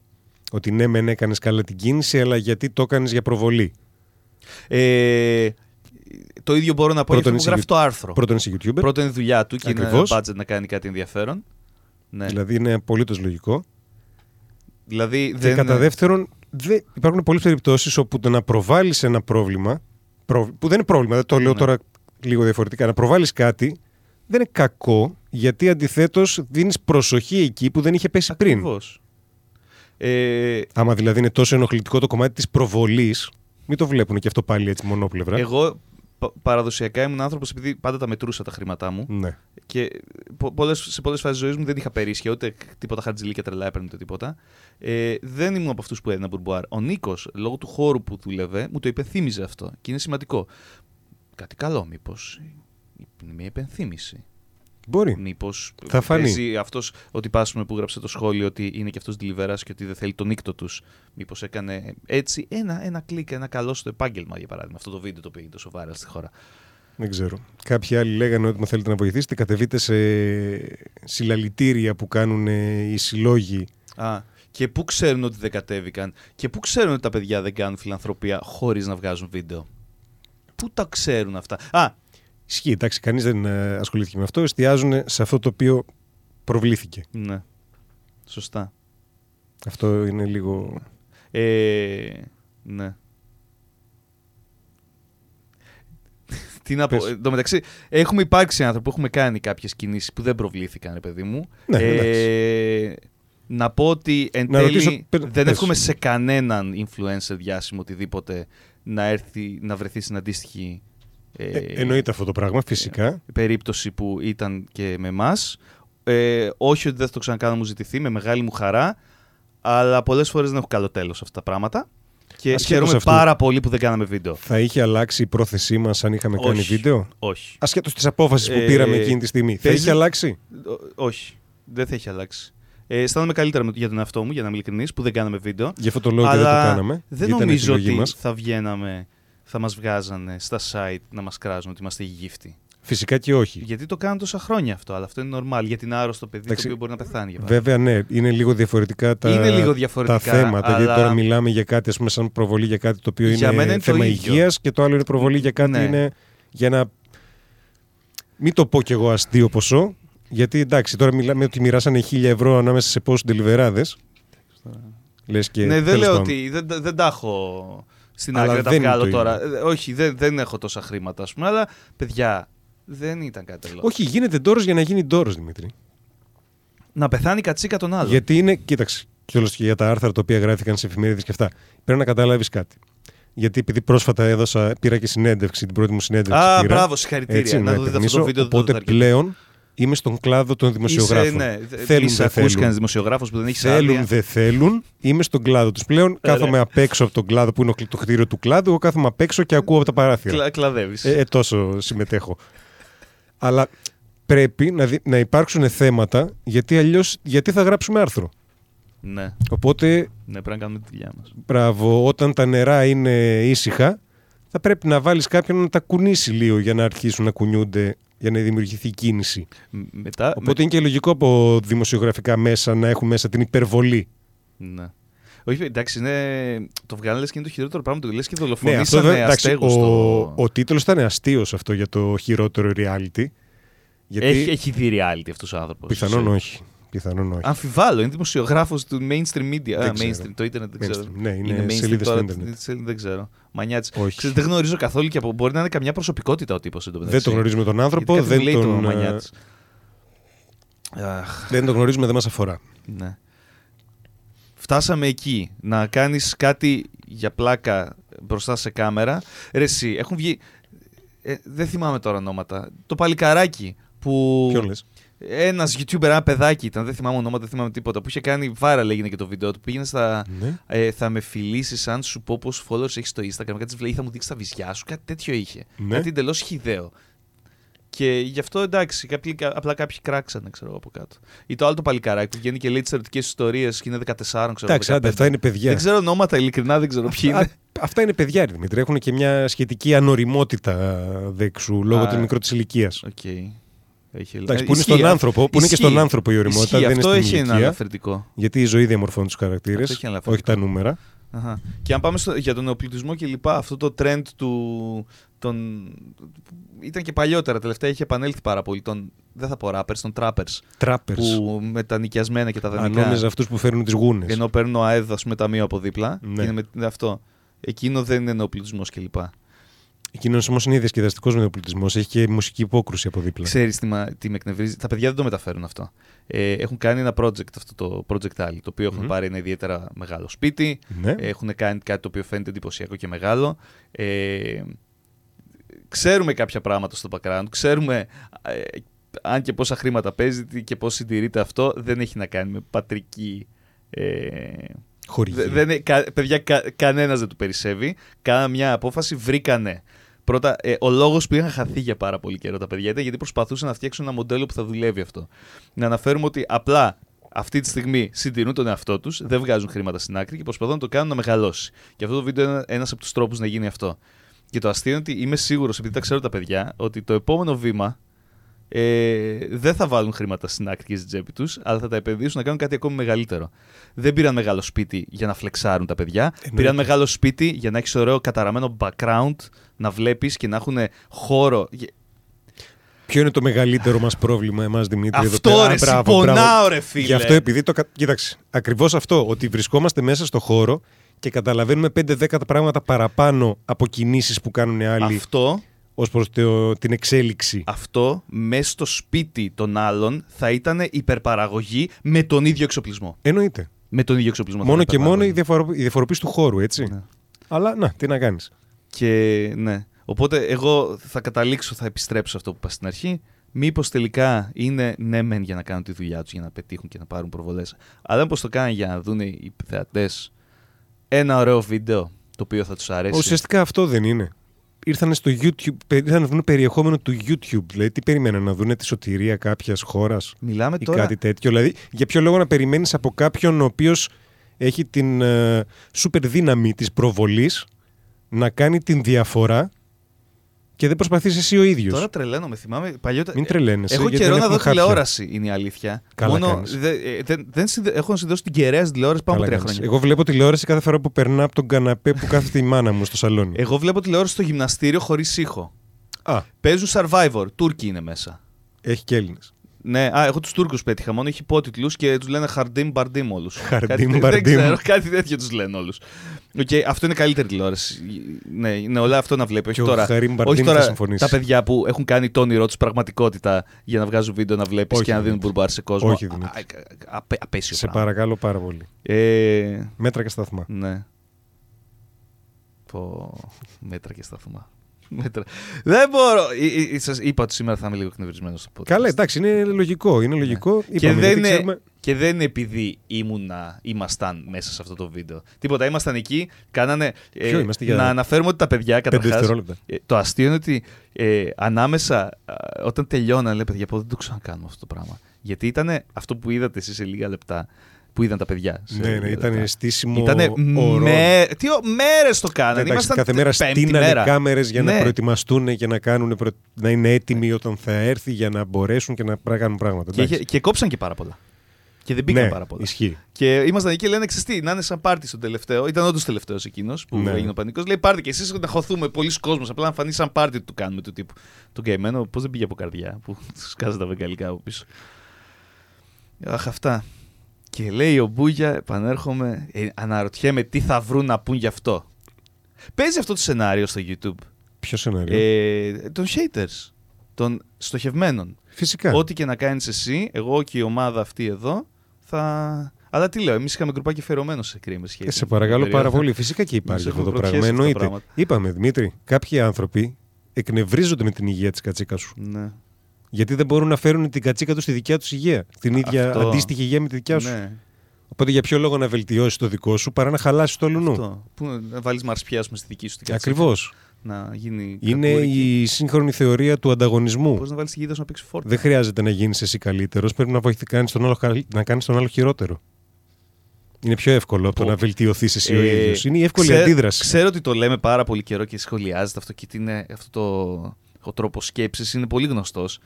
Ότι ναι, μεν έκανες καλά την κίνηση, αλλά γιατί το έκανες για προβολή.
Ε, το ίδιο μπορώ να πω για
Πρώτον
αυτό που
είσαι
γράφει το άρθρο.
Πρώτον είσαι YouTuber.
Πρώτον είναι δουλειά του και
Ακριβώς.
είναι budget να κάνει κάτι ενδιαφέρον. Ναι.
Δηλαδή είναι απολύτως λογικό.
Δηλαδή
Και
δεν.
κατά δεύτερον, δεν, υπάρχουν πολλές περιπτώσεις όπου το να προβάλλεις ένα πρόβλημα. προ- που δεν είναι πρόβλημα, δεν το λέω
Ναι.
τώρα λίγο διαφορετικά. Να προβάλλεις κάτι δεν είναι κακό, γιατί αντιθέτως δίνεις προσοχή εκεί που δεν είχε πέσει πριν.
Ακριβώς. Ε,
Άμα δηλαδή είναι τόσο ενοχλητικό το κομμάτι της προβολής, μην το βλέπουν και αυτό πάλι έτσι μονόπλευρα.
εγώ πα- παραδοσιακά ήμουν άνθρωπος επειδή πάντα τα μετρούσα τα χρήματά μου.
Ναι.
Και πο- πολλές, σε πολλές φάσεις ζωής μου δεν είχα περίσσια ούτε τίποτα χαρτζηλίκια τρελά έπαιρνε ούτε τίποτα. Ε, δεν ήμουν από αυτούς που έδινα μπουρμπουάρ. Ο Νίκος, λόγω του χώρου που δούλευε, μου το υπενθύμιζε αυτό. Και είναι σημαντικό. Κάτι καλό, μήπως. Είναι μια υπενθύμηση.
Μπορεί.
Μήπως
Θα φανεί.
παίζει αυτός ο τυπάς πούμε, που γράψε το σχόλιο ότι είναι και αυτός deliveras και ότι δεν θέλει τον νύκτο τους. Μήπως έκανε έτσι ένα, ένα κλικ, ένα καλό στο επάγγελμα για παράδειγμα. Αυτό το βίντεο το οποίο είναι τόσο viral στη χώρα.
Δεν ξέρω. Κάποιοι άλλοι λέγανε ότι με θέλετε να βοηθήσετε, κατεβείτε σε συλλαλητήρια που κάνουν ε, οι συλλόγοι.
Α, και πού ξέρουν ότι δεν κατέβηκαν και πού ξέρουν ότι τα παιδιά δεν κάνουν φιλανθρωπία χωρίς να βγάζουν βίντεο; Πού τα ξέρουν αυτά; Α,
Ισχύει, εντάξει, κανείς δεν ε, ασχολήθηκε με αυτό. Εστιάζουν σε αυτό το οποίο προβλήθηκε.
ναι. Σωστά.
Αυτό είναι λίγο.
Ε, ναι. (laughs) Τι να πω.
Πες.
Εν τω μεταξύ, έχουμε υπάρξει άνθρωποι που έχουμε κάνει κάποιες κινήσεις που δεν προβλήθηκαν, ρε παιδί μου.
Ναι,
ε, να πω ότι εν
Να
τέλει
ρωτήσω, πε-
δεν
πες.
εύχομαι σε κανέναν influencer διάσημο οτιδήποτε να, έρθει, να βρεθεί στην αντίστοιχη ε,
Ε, εννοείται αυτό το πράγμα, φυσικά.
περίπτωση που ήταν και με εμάς. Ε, όχι ότι δεν θα το ξανακάνω να μου ζητηθεί, με μεγάλη μου χαρά. Αλλά πολλές φορές δεν έχω καλό τέλος αυτά τα πράγματα. Και
Ασχέτως
χαίρομαι
αυτού.
πάρα πολύ που δεν κάναμε βίντεο.
Θα είχε αλλάξει η πρόθεσή μας αν είχαμε κάνει
Όχι.
βίντεο;
Όχι.
Ασχέτως της απόφασης που
Ε,
πήραμε εκείνη τη στιγμή. Θα
παίζει-
είχε αλλάξει;
Ό- όχι. Δεν θα έχει αλλάξει. Ε, αισθάνομαι καλύτερα με- για τον εαυτό μου, για να είμαι ειλικρινής, που δεν κάναμε βίντεο.
Γι' αυτό το λόγο και δεν το
αλλά
κάναμε.
δεν
γιατί ήταν
νομίζω
επιλογή
ότι
μας.
θα βγαίναμε, θα μας βγάζανε στα site να μας κράζουν ότι είμαστε γύφτοι.
Φυσικά και όχι.
Γιατί το κάνουν τόσα χρόνια αυτό, αλλά αυτό είναι normal. Γιατί είναι άρρωστο παιδί
Εντάξει,
το οποίο μπορεί να πεθάνει. Για παράδειγμα.
Βέβαια, ναι, είναι λίγο διαφορετικά τα,
Είναι λίγο
τα
διαφορετικά,
θέματα. Γιατί
αλλά-
τώρα μιλάμε για κάτι, ας πούμε, σαν προβολή για κάτι το οποίο
Για
είναι,
μένα είναι το
θέμα
ίδιο.
υγείας και το άλλο είναι προβολή για κάτι
Ναι.
είναι για να. Μην το πω κι εγώ αστείο ποσό, γιατί εντάξει, τώρα μιλάμε ότι μοιράσανε χίλια ευρώ ανάμεσα σε πόσου ντελιβεράδε. Λες και.
ναι, δεν
τέλος
λέω
πάντων.
ότι δεν, δεν τα έχω στην
Αλλά
άκρη να τα
δεν είναι
βγάλω
το
τώρα. Ε, Όχι, δεν, δεν έχω τόσα χρήματα, ας πούμε, αλλά παιδιά, δεν ήταν κάτι άλλο.
Όχι, γίνεται ντόρος για να γίνει ντόρος, Δημήτρη.
Να πεθάνει η κατσίκα των άλλων.
Γιατί είναι, κοίταξε, κιόλας και για τα άρθρα τα οποία γράφτηκαν σε εφημερίδες και αυτά. Πρέπει να καταλάβεις κάτι. Γιατί επειδή πρόσφατα έδωσα, πήρα και συνέντευξη, την πρώτη μου συνέντευξη.
Α,
πήρα,
μπράβο, συγχαρητήρια.
Έτσι,
να
να
δείτε αυτό το
υπενθυμίσω.
βίντεο. δεν το
Οπότε
δείτε αρκετά.
πλέον είμαι στον κλάδο των δημοσιογράφων.
Είσαι, ναι, δε-
θέλουν,
είσαι
δεν
ακούς
θέλουν.
κανένας δημοσιογράφος που δεν έχεις
Θέλουν,
άδεια.
δεν θέλουν. Είμαι στον κλάδο τους πλέον. Κάθομαι απ' έξω από τον κλάδο που είναι το κτίριο του κλάδου. Εγώ κάθομαι απ' έξω και ακούω από τα παράθυρα.
Κλα, κλαδεύεις.
Ε, ε, τόσο συμμετέχω. Αλλά πρέπει να, δι- να υπάρξουν θέματα γιατί αλλιώς γιατί θα γράψουμε άρθρο.
ναι,
Οπότε,
ναι, πρέπει να κάνουμε τη δουλειά μας.
μπράβο, όταν τα νερά είναι ήσυχα, θα πρέπει να βάλεις κάποιον να τα κουνήσει λίγο για να αρχίσουν να κουνιούνται, για να δημιουργηθεί κίνηση.
Μ- Μετά,
Οπότε είναι και λογικό από δημοσιογραφικά μέσα να έχουν μέσα την υπερβολή.
Ναι. Όχι, εντάξει, είναι... το βγάλανε λες και είναι το χειρότερο πράγμα του. Λες και
Ναι,
δολοφονήσανε
αυτό δεν, εντάξει,
αστέγους
ο,
στο...
ο τίτλος ήταν αστείος αυτό για το χειρότερο reality. Γιατί
Έχει, έχει δει reality αυτός ο άνθρωπος.
πιθανόν
Σε-
όχι. Πιθανόν όχι.
Αμφιβάλλω, είναι δημοσιογράφος του mainstream media. Α,
Δεν ξέρω.
mainstream, το ίντερνετ δεν ξέρω.
Mainstream, ναι, είναι
mainstream
σελίδες
τώρα,
στο ίντερνετ.
σελίδες Δεν ξέρω. Μανιάτης.
Όχι.
Ξέρεις, δεν γνωρίζω καθόλου και από... μπορεί να είναι καμιά προσωπικότητα ο τύπος. εν τω
δεν
μεταξύ.
το γνωρίζουμε τον άνθρωπο,
Γιατί κάτι μου
δεν
λέει το
τον, ε,
Μανιάτης. Αχ,
δεν τον γνωρίζουμε, δεν μας αφορά.
ναι. Φτάσαμε εκεί. Να κάνεις κάτι για πλάκα μπροστά σε κάμερα. Ρε εσύ, έχουν βγει... Ε, δεν θυμάμαι τώρα ονόματα. Το παλικαράκι που...
Ποιον λες;
Ένας YouTuber, ένα παιδάκι ήταν, δεν θυμάμαι ονόματα, δεν θυμάμαι τίποτα. Που είχε κάνει viral έγινε και το βίντεο του. Πήγαινε στα.
Ναι.
Ε, θα με φιλήσεις αν σου πω πόσους followers έχεις στο Instagram. Κάτι βλέπει, θα μου δείξεις τα βυζιά σου. Κάτι τέτοιο είχε.
Ναι.
Κάτι εντελώς χιδαίο. Και γι' αυτό εντάξει, κάποιοι, απλά κάποιοι κράξανε, ξέρω εγώ από κάτω. Ή το άλλο το παλικάράκι που βγαίνει και λέει τις ερωτικές ιστορίες και είναι 14, ξέρω
Εντάξει, άντε,
15.
αυτά είναι παιδιά.
Δεν ξέρω ονόματα, ειλικρινά δεν ξέρω ποιοι
Α,
είναι.
αυτά είναι παιδιά, ρε Δημήτρη. Έχουν και μια σχετική ανωριμότητα δέξου λόγω
Α,
τη μικρό της ηλικίας.
Οκ. Έχει...
Εντάξει,
ε,
που είναι
ισχύει,
στον
α-
άνθρωπο, που είναι και
ισχύει.
στον άνθρωπο η ωριμότητα,
Ισχύει,
δεν είναι
αυτό
στην
έχει ένα
ηλικία.
ελαφρυντικό.
Γιατί η ζωή διαμορφώνει τους χαρακτήρες,
Αυτό έχει ελαφρυντικό.
όχι τα νούμερα.
Αχα. Και αν πάμε στο, για τον νεοπλουτισμό και λοιπά, αυτό το trend του. Τον, ήταν και παλιότερα, τελευταία είχε επανέλθει πάρα πολύ. Τον, δεν θα πω rappers, των trappers.
Trapper.
Που με τα νοικιασμένα και τα
Αν
δανεικά.
νόμιζα αυτούς που φέρνουν τις γούνες.
Ενώ παίρνω ΟΑΕΔ, ας πούμε, ταμείο από δίπλα.
Ναι.
Είναι με, αυτό. Εκείνο δεν είναι νεοπλουτισμός κλπ.
Εκείνος όμως είναι διασκεδαστικός νεοπλουτισμό. Έχει και μουσική υπόκρουση από δίπλα.
Ξέρεις τι, μα- τι με εκνευρίζει; Τα παιδιά δεν το μεταφέρουν αυτό. Ε, έχουν κάνει ένα project, αυτό το Project Ali, το οποίο έχουν
Μμμ.
πάρει ένα ιδιαίτερα μεγάλο σπίτι.
Ναι.
Έχουν κάνει κάτι το οποίο φαίνεται εντυπωσιακό και μεγάλο. Ε, ξέρουμε κάποια πράγματα στο background. Ξέρουμε ε, αν και πόσα χρήματα παίζει τι και πώς συντηρείται αυτό. Δεν έχει να κάνει με πατρική... Ε,
Χορηγία.
δε- δεν, είναι- κα- παιδιά, κα, κανένας δεν του περισσεύει. Κάναν μια απόφαση, βρήκανε Πρώτα, ε, ο λόγος που είχαν χαθεί για πάρα πολύ καιρό τα παιδιά ήταν γιατί προσπαθούσαν να φτιάξουν ένα μοντέλο που θα δουλεύει αυτό. Να αναφέρουμε ότι απλά αυτή τη στιγμή συντηρούν τον εαυτό τους, δεν βγάζουν χρήματα στην άκρη και προσπαθούν να το κάνουν να μεγαλώσει. Και αυτό το βίντεο είναι ένας από τους τρόπους να γίνει αυτό. Και το αστείο είναι ότι είμαι σίγουρος, επειδή τα ξέρω τα παιδιά, ότι το επόμενο βήμα ε, δεν θα βάλουν χρήματα στην άκρη και στην τσέπη τους, αλλά θα τα επενδύσουν να κάνουν κάτι ακόμη μεγαλύτερο. Δεν πήραν μεγάλο σπίτι για να φλεξάρουν τα παιδιά. Πήραν μεγάλο σπίτι για να έχεις ωραίο καταραμένο background, να βλέπεις και να έχουν χώρο.
Ποιο είναι το μεγαλύτερο μας πρόβλημα, εμάς Δημήτρη, εδώ
Αυτό
πέρα;
ρε,
Α, μπράβο,
συμπονάω
μπράβο.
ρε φίλε.
Γι' αυτό επειδή το. κα- Κοίταξε. Ακριβώς αυτό. Ότι βρισκόμαστε μέσα στο χώρο και καταλαβαίνουμε 5-10 πράγματα παραπάνω από κινήσεις που κάνουν άλλοι
Αυτό,
ως προς την εξέλιξη.
αυτό μέσα στο σπίτι των άλλων θα ήταν υπερπαραγωγή με τον ίδιο εξοπλισμό.
Εννοείται.
Με τον ίδιο εξοπλισμό. θα
Μόνο
ήταν
και μόνο η,
υπερπαραγωγή.
διαφορο... η διαφοροποίηση του χώρου, έτσι.
Ναι.
Αλλά να, τι να κάνεις.
Και ναι. Οπότε εγώ θα καταλήξω, θα επιστρέψω σε αυτό που είπα στην αρχή. Μήπως τελικά είναι ναι, μεν για να κάνουν τη δουλειά τους, για να πετύχουν και να πάρουν προβολές. Αλλά μήπως το κάνουν για να δουν οι θεατές ένα ωραίο βίντεο το οποίο θα τους αρέσει.
Ουσιαστικά αυτό δεν είναι. Ήρθαν στο YouTube, πε- ήρθαν να βρουν περιεχόμενο του YouTube. Δηλαδή, τι περιμέναν να δουν τη σωτηρία κάποιας χώρας
Μιλάμε
ή
τώρα.
κάτι τέτοιο. Δηλαδή, για ποιο λόγο να περιμένεις από κάποιον ο οποίος έχει την ε, σούπερ δύναμη της προβολής να κάνει την διαφορά και δεν προσπαθείς εσύ ο ίδιος.
Τώρα τρελαίνομαι. Θυμάμαι παλιότερα.
Μην τρελαίνεσαι.
Έχω
γιατί
καιρό
δεν
να δω
έχουμε χάπια.
τηλεόραση, είναι η αλήθεια.
Καλά
Μόνο
κάνεις.
δε- ε, δεν, δεν συνδε- έχω συνδέσει την κεραία στην τηλεόραση πάνω από
Καλά
τρία
κάνεις.
χρόνια.
Εγώ βλέπω τηλεόραση κάθε φορά που περνά από τον καναπέ που κάθεται η μάνα μου στο σαλόνι.
Εγώ βλέπω τηλεόραση στο γυμναστήριο χωρίς ήχο.
Α,
Παίζουν survivor. Τούρκοι είναι μέσα.
έχει και Έλληνες.
Ναι, α, εγώ τους Τούρκους πέτυχα μόνο. Έχει υπότιτλους και τους λένε Χαρντίμ Μπαρντίμ όλους. (laughs)
Χαρντίμ,
Δεν
Μπαρντίμ.
ξέρω, κάτι τέτοιο τους λένε όλους. Okay, αυτό είναι καλύτερη τηλεόραση. Ναι, είναι όλα αυτό να βλέπει. Όχι
Και ο
τώρα,
Χαρίμ Μπαρντίμ
όχι
θα
τώρα
συμφωνήσει.
τα παιδιά που έχουν κάνει το όνειρό τους πραγματικότητα για να βγάζουν βίντεο να βλέπεις
Όχι,
και να δίνουν
Δημήτρη.
μπουρμπάρ σε κόσμο.
Όχι, Δημήτρη.
Α, α, απέ- απέσιο
Σε
πράγμα.
παρακαλώ πάρα πολύ.
Ε,
Μέτρα και σταθμά.
ναι. Πω, μέτρα και σταθμά. Μέτρα. Δεν μπορώ. Ε, ε, σας είπα ότι σήμερα θα είμαι λίγο εκνευρισμένος στο podcast.
Καλά, εντάξει, είναι λογικό. Είναι λογικό.
Ναι. Και
Είπαμε,
δεν,
γιατί
είναι,
ξέρουμε-
και δεν είναι επειδή ήμουνα, ήμασταν μέσα σε αυτό το βίντεο. Τίποτα, ήμασταν εκεί, κάνανε. ε,
Ποιο είμαστε για-
Να αναφέρουμε ότι τα παιδιά
Πέντε
καταρχάς,
δευτερόλεπτα.
ε, Το αστείο είναι ότι ε, ανάμεσα, α, όταν τελειώναν, λέει παιδιά, πω δεν το ξανακάνουμε αυτό το πράγμα. Γιατί ήταν αυτό που είδατε εσείς σε λίγα λεπτά, που είδαν τα παιδιά. σε
Ναι, ναι,
λίγα
ήταν
λεπτά.
στήσιμο.
Ήτανε
ωρών.
με... Τι μέρες το κάνανε.
Εντάξει,
Ήμασταν
κάθε μέρα
πέμπτη
στείνανε
μέρα.
κάμερες για να
Ναι.
προετοιμαστούν και να, κάνουν, προ- να είναι έτοιμοι όταν θα έρθει για να μπορέσουν και να πρα- κάνουν πράγματα.
Και,
εντάξει.
είχε- και κόψαν και πάρα πολλά. Και δεν μπήκαν
ναι,
πάρα πολλά.
Ισχύει.
Και ήμασταν εκεί και λένε ξεστή, να είναι σαν πάρτι στον τελευταίο. Ήταν όντως τελευταίος εκείνος που
Ναι.
έγινε ο πανικός. Λέει πάρτι και εσείς να χωθούμε. Πολλοί κόσμοι. Απλά να φανεί σαν πάρτι του κάνουμε του τύπου. Τον καημένο, πώς δεν πήγε από καρδιά που (laughs) του κάζα τα βεγγαλικά από πίσω. Αχ, αυτά. Και λέει ο Μπούγια, επανέρχομαι, ε, αναρωτιέμαι τι θα βρουν να πούν γι' αυτό. Παίζει αυτό το σενάριο στο YouTube.
Ποιο σενάριο;
Ε, των shaders. Των στοχευμένων.
Φυσικά.
Ό,τι και να κάνεις εσύ, εγώ και η ομάδα αυτή εδώ, θα. Αλλά τι λέω, εμείς είχαμε γκρουπάκι φερωμένο σε κρίμε
Ε, σε παρακαλώ πάρα πολύ. Φυσικά και υπάρχει
Μας
αυτό το
έχουν
πράγμα.
προχέσει αυτά τα
Εννοείται.
πράγματα.
Είπαμε, Δημήτρη, κάποιοι άνθρωποι εκνευρίζονται με την υγεία της κατσίκας σου.
Ναι.
Γιατί δεν μπορούν να φέρουν την κατσίκα τους στη δικιά τους υγεία. Την ίδια
Αυτό.
αντίστοιχη υγεία με τη δικιά σου.
ναι.
Οπότε για ποιο λόγο να βελτιώσεις το δικό σου παρά να χαλάσεις το αλλού;
Αυτό. Πού να βάλεις μαρσπιά πούμε, στη δική σου την κατσίκα;
Ακριβώς.
Να γίνει.
Είναι η σύγχρονη θεωρία του ανταγωνισμού.
Πώ να βάλεις τη γίδα σου να παίξει φόρτο.
Δεν χρειάζεται να γίνεις εσύ καλύτερος, πρέπει να βοηθεί κάνεις τον άλλο, καλ- να κάνεις τον άλλο χειρότερο. Είναι πιο εύκολο από το
Πω.
να βελτιωθείς εσύ ο
Ε,
ίδιος. Είναι η εύκολη
ξέ-
αντίδραση.
Ξέρω ότι το λέμε πάρα πολύ καιρό και σχολιάζεται αυτό και ότι είναι αυτό το, ο τρόπος σκέψης είναι πολύ γνωστός.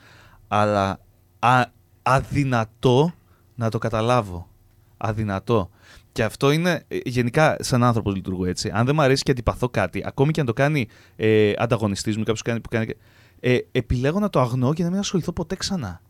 Αλλά α, αδυνατό να το καταλάβω. Αδυνατό. Και αυτό είναι ε, γενικά σαν άνθρωπος λειτουργώ έτσι. Αν δεν μου αρέσει και αντιπαθώ κάτι, ακόμη και αν το κάνει ε, ανταγωνιστής μου, κάποιος κάνει, που κάνει. Ε, επιλέγω να το αγνώ και να μην ασχοληθώ ποτέ ξανά.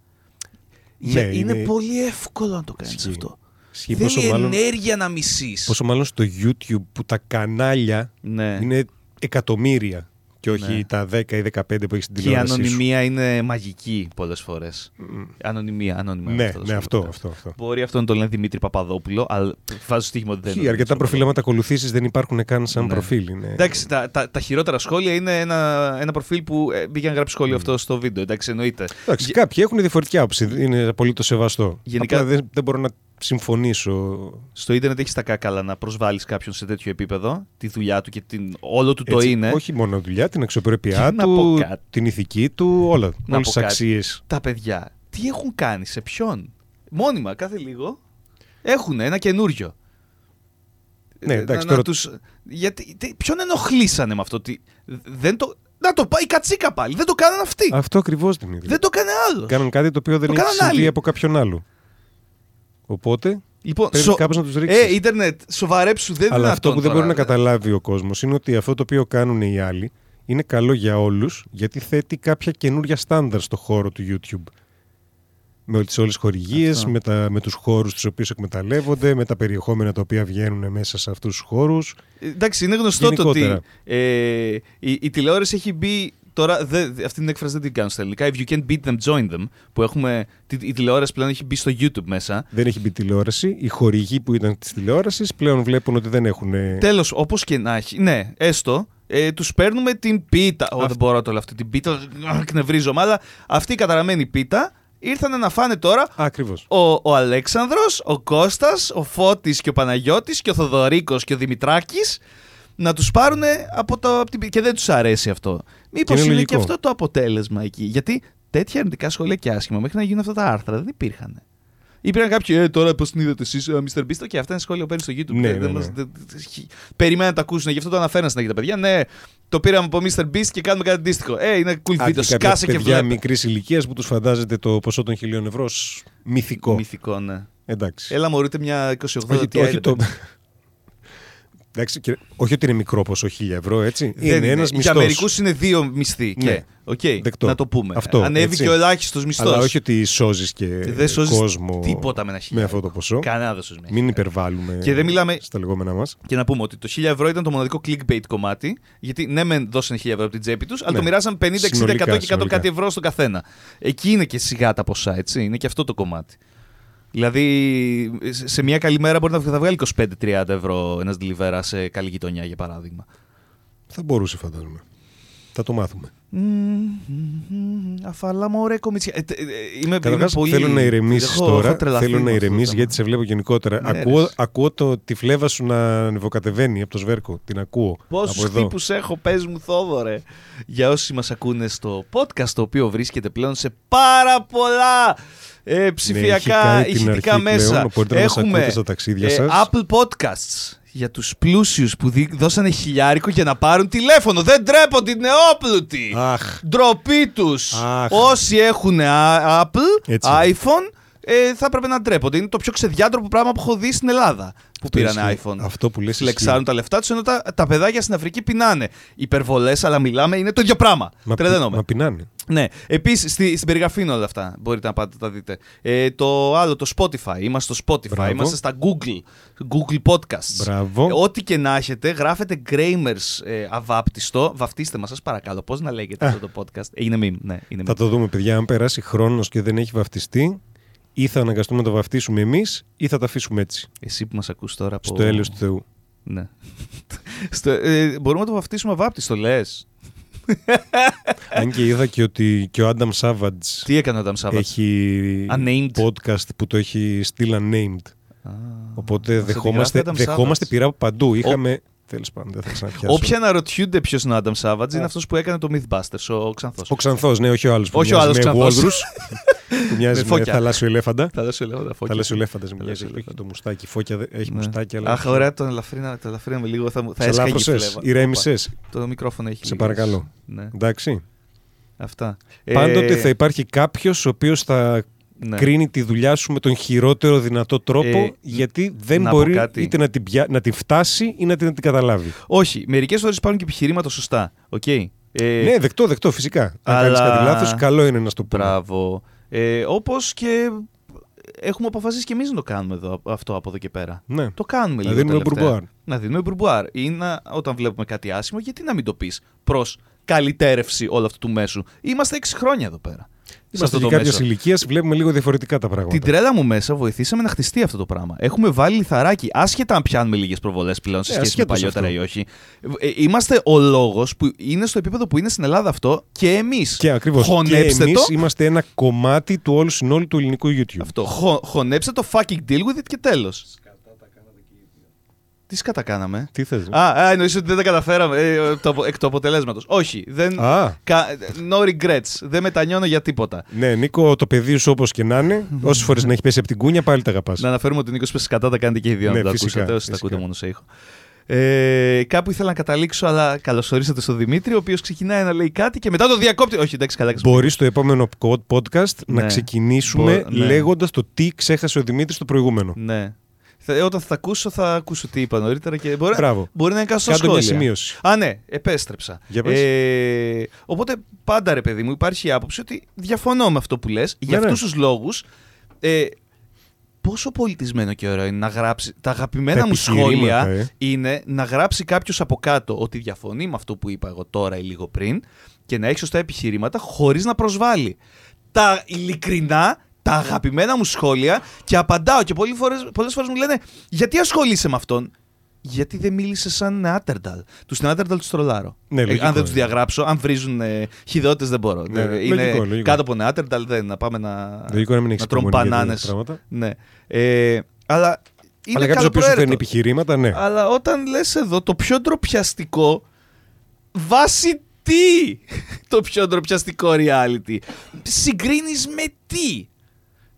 Για-
Ναι,
είναι,
είναι-
πολύ εύκολο να το κάνεις
Ισχύει.
αυτό.
Ισχύει,
Θέλει
πόσο, μάλλον,
ενέργεια να μισείς.
πόσο μάλλον στο YouTube που τα κανάλια
Ναι.
είναι εκατομμύρια και όχι
Ναι.
τα 10 ή 15 που έχεις στην
Και η
τηλεόρασή σου.
ανωνυμία είναι μαγική πολλές φορές. Ανωνυμία, ανώνυμα.
Ναι,
θέλω να
ναι,
σου
αυτό,
πω.
αυτό, αυτό.
Μπορεί αυτό να το λένε Δημήτρη Παπαδόπουλο, αλλά βάζω στοίχημα ότι δεν
Ισχύει,
είναι. ο
αρκετά
Δημήτρης
προφίλ, άμα τα ακολουθήσεις, δεν υπάρχουν καν σαν
Ναι.
προφίλ. Είναι...
Εντάξει, τα, τα, τα χειρότερα σχόλια είναι ένα, ένα προφίλ που ε, πήγε να γράψει σχόλιο αυτό στο βίντεο. Εντάξει, εννοείται.
Εντάξει,
Γε-
κάποιοι έχουν διαφορετική άποψη. Είναι απολύτως σεβαστό.
Γενικά-
Απλά δεν, δεν μπορώ να συμφωνήσω.
Στο ίντερνετ έχεις τα κάκαλα να προσβάλλεις κάποιον σε τέτοιο επίπεδο, τη δουλειά του και την... όλο του το
Έτσι,
είναι.
Όχι μόνο δουλειά, την αξιοπρέπειά
Να
του,
πω κάτι.
την ηθική του, όλα.
Να
Όλες
πω
τις
κάτι.
αξίες.
Τα παιδιά, τι έχουν κάνει, σε ποιον; Μόνιμα, κάθε λίγο έχουν ένα καινούριο.
Ναι,
Ε,
εντάξει,
να,
τώρα-
να τους... Γιατί, τι- ποιον ενοχλήσανε με αυτό. Τι... Δεν το... Να το πάει η κατσίκα πάλι. Δεν το κάνανε αυτοί.
Αυτό ακριβώς την ίδια.
Δεν το έκανε άλλο.
Κάναν κάτι το οποίο δεν
Το
έχει
κάναν
συμβεί
άλλοι.
από κάποιον άλλο. Οπότε
Λοιπόν,
πρέπει κάπως να τους ρίξεις.
Ε, ίντερνετ, σοβαρέψου. Δεν είναι
Αλλά αυτό που δεν
τώρα.
μπορεί να καταλάβει ο κόσμος είναι ότι αυτό το οποίο κάνουν οι άλλοι είναι καλό για όλους γιατί θέτει κάποια καινούρια στάνταρ στο χώρο του YouTube. Με όλες τις χορηγίες,
Αυτό.
με, τα- με τους χώρους τους οποίους εκμεταλλεύονται, με τα περιεχόμενα τα οποία βγαίνουν μέσα σε αυτούς τους χώρους.
Ε, Εντάξει, είναι γνωστό το ότι
Γενικότερα.
ε, η, η τηλεόραση έχει μπει. Τώρα, δε, αυτή την έκφραση δεν την κάνω στα ελληνικά. If you can beat them, join them. Που έχουμε. τη- Η τηλεόραση πλέον έχει μπει στο YouTube μέσα.
Δεν έχει μπει τηλεόραση. Οι χορηγοί που ήταν της τηλεόρασης πλέον βλέπουν ότι δεν έχουν.
Τέλος, όπως και να έχει. Ναι, έστω. Ε, τους παίρνουμε την πίτα. Ω, δεν μπορώ να το λέω αυτή την πίτα. Κνευρίζομαι, αλλά αυτή η καταραμένη πίτα ήρθαν να φάνε τώρα
Ακριβώς.
ο, ο Αλέξανδρος, ο Κώστας, ο Φώτης και ο Παναγιώτης και ο Θοδωρίκος και ο Δημητράκης να τους πάρουν από το, απ' την, και δεν τους αρέσει αυτό. Μήπως
είναι
είναι,
λογικό.
και αυτό το αποτέλεσμα εκεί. Γιατί τέτοια αρνητικά σχόλια και άσχημα μέχρι να γίνουν αυτά τα άρθρα δεν υπήρχαν. Υπήρχαν κάποιοι, ε, τώρα πώς την είδατε εσείς, Mr. Beast, και αυτά είναι σχόλια που παίρνει στο YouTube.
Ναι,
Δεν-
ναι,
δεν
ναι.
μας- δεν- Περιμέναν να τα ακούσουν, γι' αυτό το αναφέραν στην αρχή τα παιδιά. Ναι, το πήραμε από Mr. Beast και κάνουμε κάτι αντίστοιχο. Ε, είναι cool
Α,
βίντεο.
και κάποια
Σκάσε και
παιδιά
βλέπει.
μικρής ηλικίας που τους φαντάζεται το ποσό των χιλίων ευρώ ως μυθικό.
Μυθικό, ναι.
Εντάξει.
Έλα, μωρείτε μια 28
όχι,
τι
όχι,
είδε,
το...
παιδί.
Εντάξει, και- όχι ότι είναι μικρό ποσό 1000 ευρώ, έτσι.
Δεν
είναι ένας
Για
μισθός.
μερικούς είναι δύο μισθοί.
Ναι.
Και, οκ,
Δεκτό.
να το πούμε.
Αυτό,
Ανέβηκε
έτσι.
ο ελάχιστος μισθός.
Αλλά όχι ότι σώζεις και
Δεν σώζεις
κόσμο
τίποτα με ένα
με
χιλιάρικο.
αυτό το ποσό.
Κανένα δεν σώζει με ένα
Μην
χιλιάρικο.
υπερβάλλουμε
Και δεν μιλάμε-
στα λεγόμενά μας.
Και να πούμε ότι το 1000 ευρώ ήταν το μοναδικό clickbait κομμάτι. Γιατί ναι, μεν δώσανε 1000 ευρώ από την τσέπη τους, αλλά
Ναι.
το μοιράσαν 50, 60, 100
Συνολικά,
και 100
συνολικά.
κάτι ευρώ στον καθένα. Εκεί είναι και σιγά τα ποσά, έτσι. Είναι και αυτό το κομμάτι. Δηλαδή, σε- σε μια καλή μέρα μπορεί να θα βγάλει 25-30 ευρώ ένας delivery σε καλή γειτονιά, για παράδειγμα.
Θα μπορούσε, φαντάζομαι. Θα το μάθουμε.
Αφαλά μου ωραία κομίτσια. Ε, τε- ε, Είμαι, είμαι
Καταρχά,
πολύ...
θέλω να ηρεμήσει
έχω-
τώρα.
έχω τρελαθεί
Θέλω
με
να
αυτό το
ηρεμήσει
θέμα.
γιατί σε βλέπω γενικότερα.
Ναι,
ακούω,
ρε.
ακούω το, τη φλέβα σου να ανεβοκατεβαίνει από το σβέρκο. Την ακούω. από
Πόσου
εδώ.
τύπου έχω, πε μου, Θόδωρε. Για όσοι μα ακούνε στο podcast, το οποίο βρίσκεται πλέον σε πάρα πολλά ε, ψηφιακά
έχει κάνει την
ηχητικά
αρχή
μέσα.
πλέον, μπορείτε να μας
Έχουμε
ακούτε στα ταξίδια
ε,
σας.
Apple Podcasts για τους πλούσιους που δι- δώσανε χιλιάρικο για να πάρουν τηλέφωνο. Δεν τρέπονται, είναι όπλουτοι.
Αχ.
Ντροπή τους.
Αχ.
Όσοι έχουν α- Apple,
Έτσι.
iPhone, ε, θα έπρεπε να ντρέπονται. Είναι το πιο ξεδιάντροπο πράγμα που έχω δει στην Ελλάδα. Που
Αυτό
πήραν
ισχύει.
iPhone.
Αυτό που λες
Φλεξάρουν τα λεφτά τους, ενώ τα, τα παιδάκια στην Αφρική πεινάνε. Υπερβολές, αλλά μιλάμε, είναι το ίδιο πράγμα.
Μα,
Τρελαίνομαι.
μα πεινάνε.
Ναι. Επίσης, στη, στην περιγραφή είναι όλα αυτά. Μπορείτε να πάτε να τα δείτε. Ε, το άλλο, το Spotify. Είμαστε στο Spotify.
Μπράβο.
Είμαστε στα Google. Google Podcasts.
Μπράβο.
Ε, ό,τι και να έχετε, γράφετε Gramers ε, αβάπτιστο. Βαφτίστε μας, σας παρακαλώ. Πώς να λέγεται αυτό το podcast; Ε, είναι meme. Ναι, είναι
Θα
meme.
το δούμε, παιδιά. Αν περάσει χρόνος και δεν έχει βαφτιστεί, ή θα αναγκαστούμε να το βαφτίσουμε εμείς, ή θα τα αφήσουμε έτσι.
Εσύ που μας ακούς τώρα από.
Στο έλεος του Θεού.
Ναι. (laughs) Στο, ε, μπορούμε να το βαφτίσουμε αβάπτιστο, λες; (laughs)
Αν και είδα και ότι και ο Άνταμ Σάβατζ
Τι έκανε ο Adam Savage.
έχει
Unnamed.
podcast που το έχει στείλει unnamed.
Α,
Οπότε
μας
δεχόμαστε,
αντιγράφει Adam
δεχόμαστε
Savage.
πειρά από παντού. Είχαμε. Τέλος πάντων, δεν θα ξαναπιάσω.
Όποιοι αναρωτιούνται ποιος είναι ο Adam Savage, είναι αυτός που έκανε το Mythbusters, ο Ξανθός.
Ο Ξανθός, ναι, όχι ο άλλος.
Όχι ο άλλος
με
Ξανθός.
Walrus, (laughs) που μοιάζει
Με
με
φώκια.
θαλάσσιο ελέφαντα.
Θα δώσω λέγοντα φώκια.
Θαλάσσιο ελέφαντας μοιάζει.
Θαλάσσιο
Έχει
ελέφαντα.
το μουστάκι. Φώκια δεν- έχει
Ναι.
μουστάκι, αλλά.
Αχ, ωραία, τον ελαφρίνα, το ελαφρύναμε λίγο. Θα, μου- θα
Σε
έσκαγε η
ελάφρωσες,
φλέβα.
ηρέμησες.
Όπα, Το μικρόφωνο έχει.
Σε
λίγες.
παρακαλώ.
Ναι,
Εντάξει.
αυτά.
Πάντοτε
Ε,
θα υπάρχει κάποιος ο οποίος θα
ναι.
κρίνει τη δουλειά σου με τον χειρότερο δυνατό τρόπο,
Ε,
γιατί δεν
να πω
μπορεί
κάτι.
είτε να την, πια... να την φτάσει ή να την, να την καταλάβει.
Όχι, μερικές φορές υπάρχουν και επιχειρήματα σωστά. Οκ. Ε,
ναι, δεκτό, δεκτό, φυσικά. Αν
αλλά-
κάνεις κάτι λάθος, καλό είναι να στο πούμε.
Μπράβο. Ε, Όπως και έχουμε αποφασίσει και εμείς να το κάνουμε εδώ, αυτό από εδώ και πέρα.
Ναι.
Το κάνουμε
Να
λίγο.
δίνουμε
τελευταία.
μπουρμπουάρ.
Να δίνουμε μπουρμπουάρ. Ή να, όταν βλέπουμε κάτι άσχημο, γιατί να μην το πεις προς καλυτέρευση όλου αυτού του μέσου. Είμαστε 6 χρόνια εδώ πέρα. Σε αυτό
Είμαστε
το
και κάποια
μέσο.
ηλικίας, βλέπουμε λίγο διαφορετικά τα πράγματα.
Την τρέλα μου μέσα βοηθήσαμε να χτιστεί αυτό το πράγμα. Έχουμε βάλει λιθαράκι, άσχετα αν πιάνουμε λίγες προβολές πλέον σε
Ε,
σχέση με
ασχέτως
παλιότερα
αυτό.
ή όχι. Ε, Είμαστε ο λόγος που είναι στο επίπεδο που είναι στην Ελλάδα αυτό και εμείς.
Και ακριβώς. Και
Χωνέψτε
εμείς
το.
είμαστε ένα κομμάτι του όλου συνόλου του ελληνικού YouTube.
Αυτό. Χω, χωνέψτε το fucking deal with it και τέλος. Τι σκατά κάναμε.
Τι θες.
Α, α εννοείς ότι δεν τα καταφέραμε ε, το, απο- εκ του αποτελέσματος. Όχι. Δεν,
Α.
κα, no regrets. Δεν μετανιώνω για τίποτα.
Ναι, Νίκο, το παιδί σου όπως και να είναι, όσες φορές να έχει πέσει από την κούνια, πάλι τα αγαπάς.
Να αναφέρουμε ότι ο Νίκος πέσει κατά τα κάνετε και οι δύο.
Ναι,
να το
φυσικά,
ακούσατε, όσοι τα
φυσικά.
ακούτε μόνο σε ήχο. Ε, κάπου ήθελα να καταλήξω, αλλά καλωσορίσατε στον Δημήτρη, ο οποίος ξεκινάει να λέει κάτι και μετά το διακόπτει. Όχι, εντάξει, καλά.
Μπορείς στο επόμενο podcast να
Ναι.
ξεκινήσουμε
Μπο- ναι.
λέγοντας το τι ξέχασε ο Δημήτρης στο προηγούμενο.
Ναι. Θα- όταν θα τα ακούσω, θα ακούσω τι είπα νωρίτερα και μπορεί,
Μπράβο.
μπορεί να είναι κάτι στα
Κάντο μια
σχόλια.
σημείωση.
Α, ναι, επέστρεψα.
Για πες.
Ε, οπότε πάντα ρε παιδί μου υπάρχει η άποψη ότι διαφωνώ με αυτό που λες. Για
Ναι, ναι.
αυτούς τους λόγους ε, πόσο πολιτισμένο και ωραίο είναι να γράψει. Τα αγαπημένα
Τα
μου
επιχειρήματα,
σχόλια
ε.
είναι να γράψει κάποιος από κάτω ότι διαφωνεί με αυτό που είπα εγώ τώρα ή λίγο πριν και να έχει σωστά επιχειρήματα χωρίς να προσβάλλει. Τα ειλικρινά, τα αγαπημένα μου σχόλια και απαντάω και πολλές φορές, πολλές φορές μου λένε γιατί ασχολείσαι με αυτόν; Γιατί δεν μίλησε σαν Νεάτερνταλ. Τους Νεάτερνταλ τους τρολάρω.
Ναι,
Ε,
λογικό
αν δεν τους
είναι.
διαγράψω, αν βρίζουν ε, χιδότητε δεν μπορώ.
Ναι,
Ε,
λογικό,
είναι
λογικό.
κάτω από Νεάτερνταλ δεν να πάμε να,
Λογικό να μην έχεις
τρώνε
υπομονή για
μπανάνες.
τέτοια πράγματα.
Ναι. Ε, αλλά είναι
Αλλά κάποιος ο οποίος σου φέρνει
καλοπροαίρετο.
επιχειρήματα, ναι.
Αλλά όταν λες εδώ το πιο ντροπιαστικό, βάσει τι το πιο ντροπιαστικό reality; Συγκρίνεις με τι;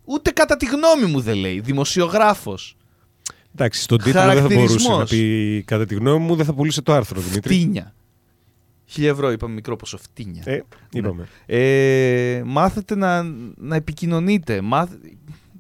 Ούτε κατά τη γνώμη μου δεν λέει. Δημοσιογράφος.
Εντάξει, στον τίτλο δεν θα μπορούσε να
Χαρακτηρισμός.
πει κατά τη γνώμη μου, δεν θα πουλούσε το άρθρο, Δημήτρη.
Φτύνια. Χίλια ευρώ είπαμε μικρό ποσό. Φτύνια.
Ε, είπαμε.
Ε, μάθετε να, να επικοινωνείτε. Μάθ...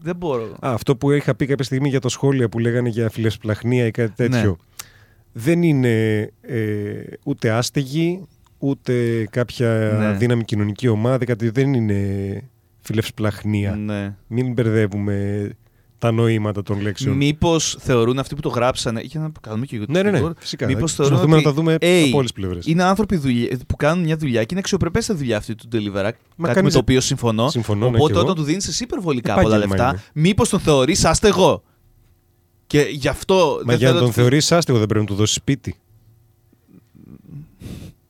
Δεν μπορώ.
Α, αυτό που είχα πει κάποια στιγμή για τα σχόλια που λέγανε για φιλεσπλαχνία ή κάτι τέτοιο.
Ναι.
Δεν είναι ε, ούτε άστεγοι, ούτε κάποια
Ναι.
δύναμη κοινωνική ομάδα, κάτι δεν είναι φιλευσπλαχνία.
Ναι.
Μην μπερδεύουμε τα νοήματα των λέξεων.
Μήπως θεωρούν αυτοί που το γράψανε. Για να κάνουμε και
Ναι, ναι, ναι,
YouTube,
φυσικά.
Μήπως θεωρούν
Προσπαθούμε
ότι,
να τα δούμε
«Hey,
από όλες τις πλευρές».
Είναι άνθρωποι δουλε- που κάνουν μια δουλειά και είναι αξιοπρεπέστα δουλειά αυτή του Delivery. κάτι με
κανείς
το
δεν-
οποίο συμφωνώ.
Συμφωνώ, ναι,
Οπότε
κι εγώ.
όταν του δίνεις εσύ υπερβολικά πολλά
Επάγγελμα
λεφτά,
είναι.
μήπως τον θεωρείς άστεγο. Και γι' αυτό.
Μα
δεν
για να
θέλω
τον θεωρείς άστεγο δεν πρέπει να του δώσεις σπίτι.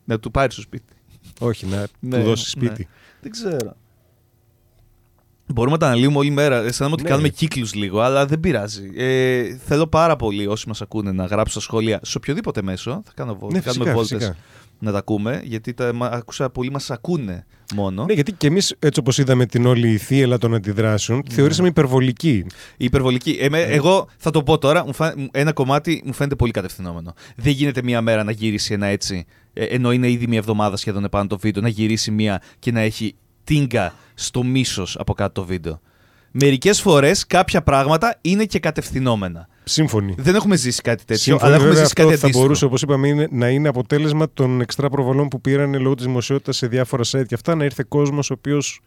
Να του πάρεις στο σπίτι.
Όχι, να
Ναι,
του δώσεις
ναι.
σπίτι.
Δεν ξέρω. Μπορούμε να τα αναλύουμε όλη μέρα. Αισθάνομαι ότι
Ναι.
κάνουμε κύκλους λίγο, αλλά δεν πειράζει. Ε, θέλω πάρα πολύ όσοι μας ακούνε να γράψουν στα σχόλια σε οποιοδήποτε μέσο. Θα, κάνω, βόλ-
Ναι,
θα κάνουμε
φυσικά,
βόλτες
φυσικά.
να τα ακούμε, γιατί τα, μα- άκουσα πολλοί μας ακούνε μόνο.
Ναι, γιατί και εμείς, έτσι όπως είδαμε την όλη θύελα των αντιδράσεων, τη θεωρήσαμε υπερβολική.
Η υπερβολική. Εμέ,
Ναι.
Εγώ θα το πω τώρα, μου φα- μου- ένα κομμάτι μου φαίνεται πολύ κατευθυνόμενο. Δεν γίνεται μία μέρα να γυρίσει ένα έτσι, ε, ενώ είναι ήδη μία εβδομάδα σχεδόν επάνω το βίντεο, να γυρίσει μία και να έχει τίνκα στο μίσος από κάτω το βίντεο. Μερικές φορές κάποια πράγματα είναι και κατευθυνόμενα.
Σύμφωνοι.
Δεν έχουμε ζήσει κάτι τέτοιο,
Σύμφωνοι,
αλλά έχουμε
βέβαια,
ζήσει
αυτό
κάτι
θα
αντίστοιχο.
μπορούσε, όπως είπαμε, είναι- να είναι αποτέλεσμα των εξτρά προβολών που πήραν λόγω της δημοσιότητας σε διάφορα site και αυτά, να ήρθε κόσμος ο οποίος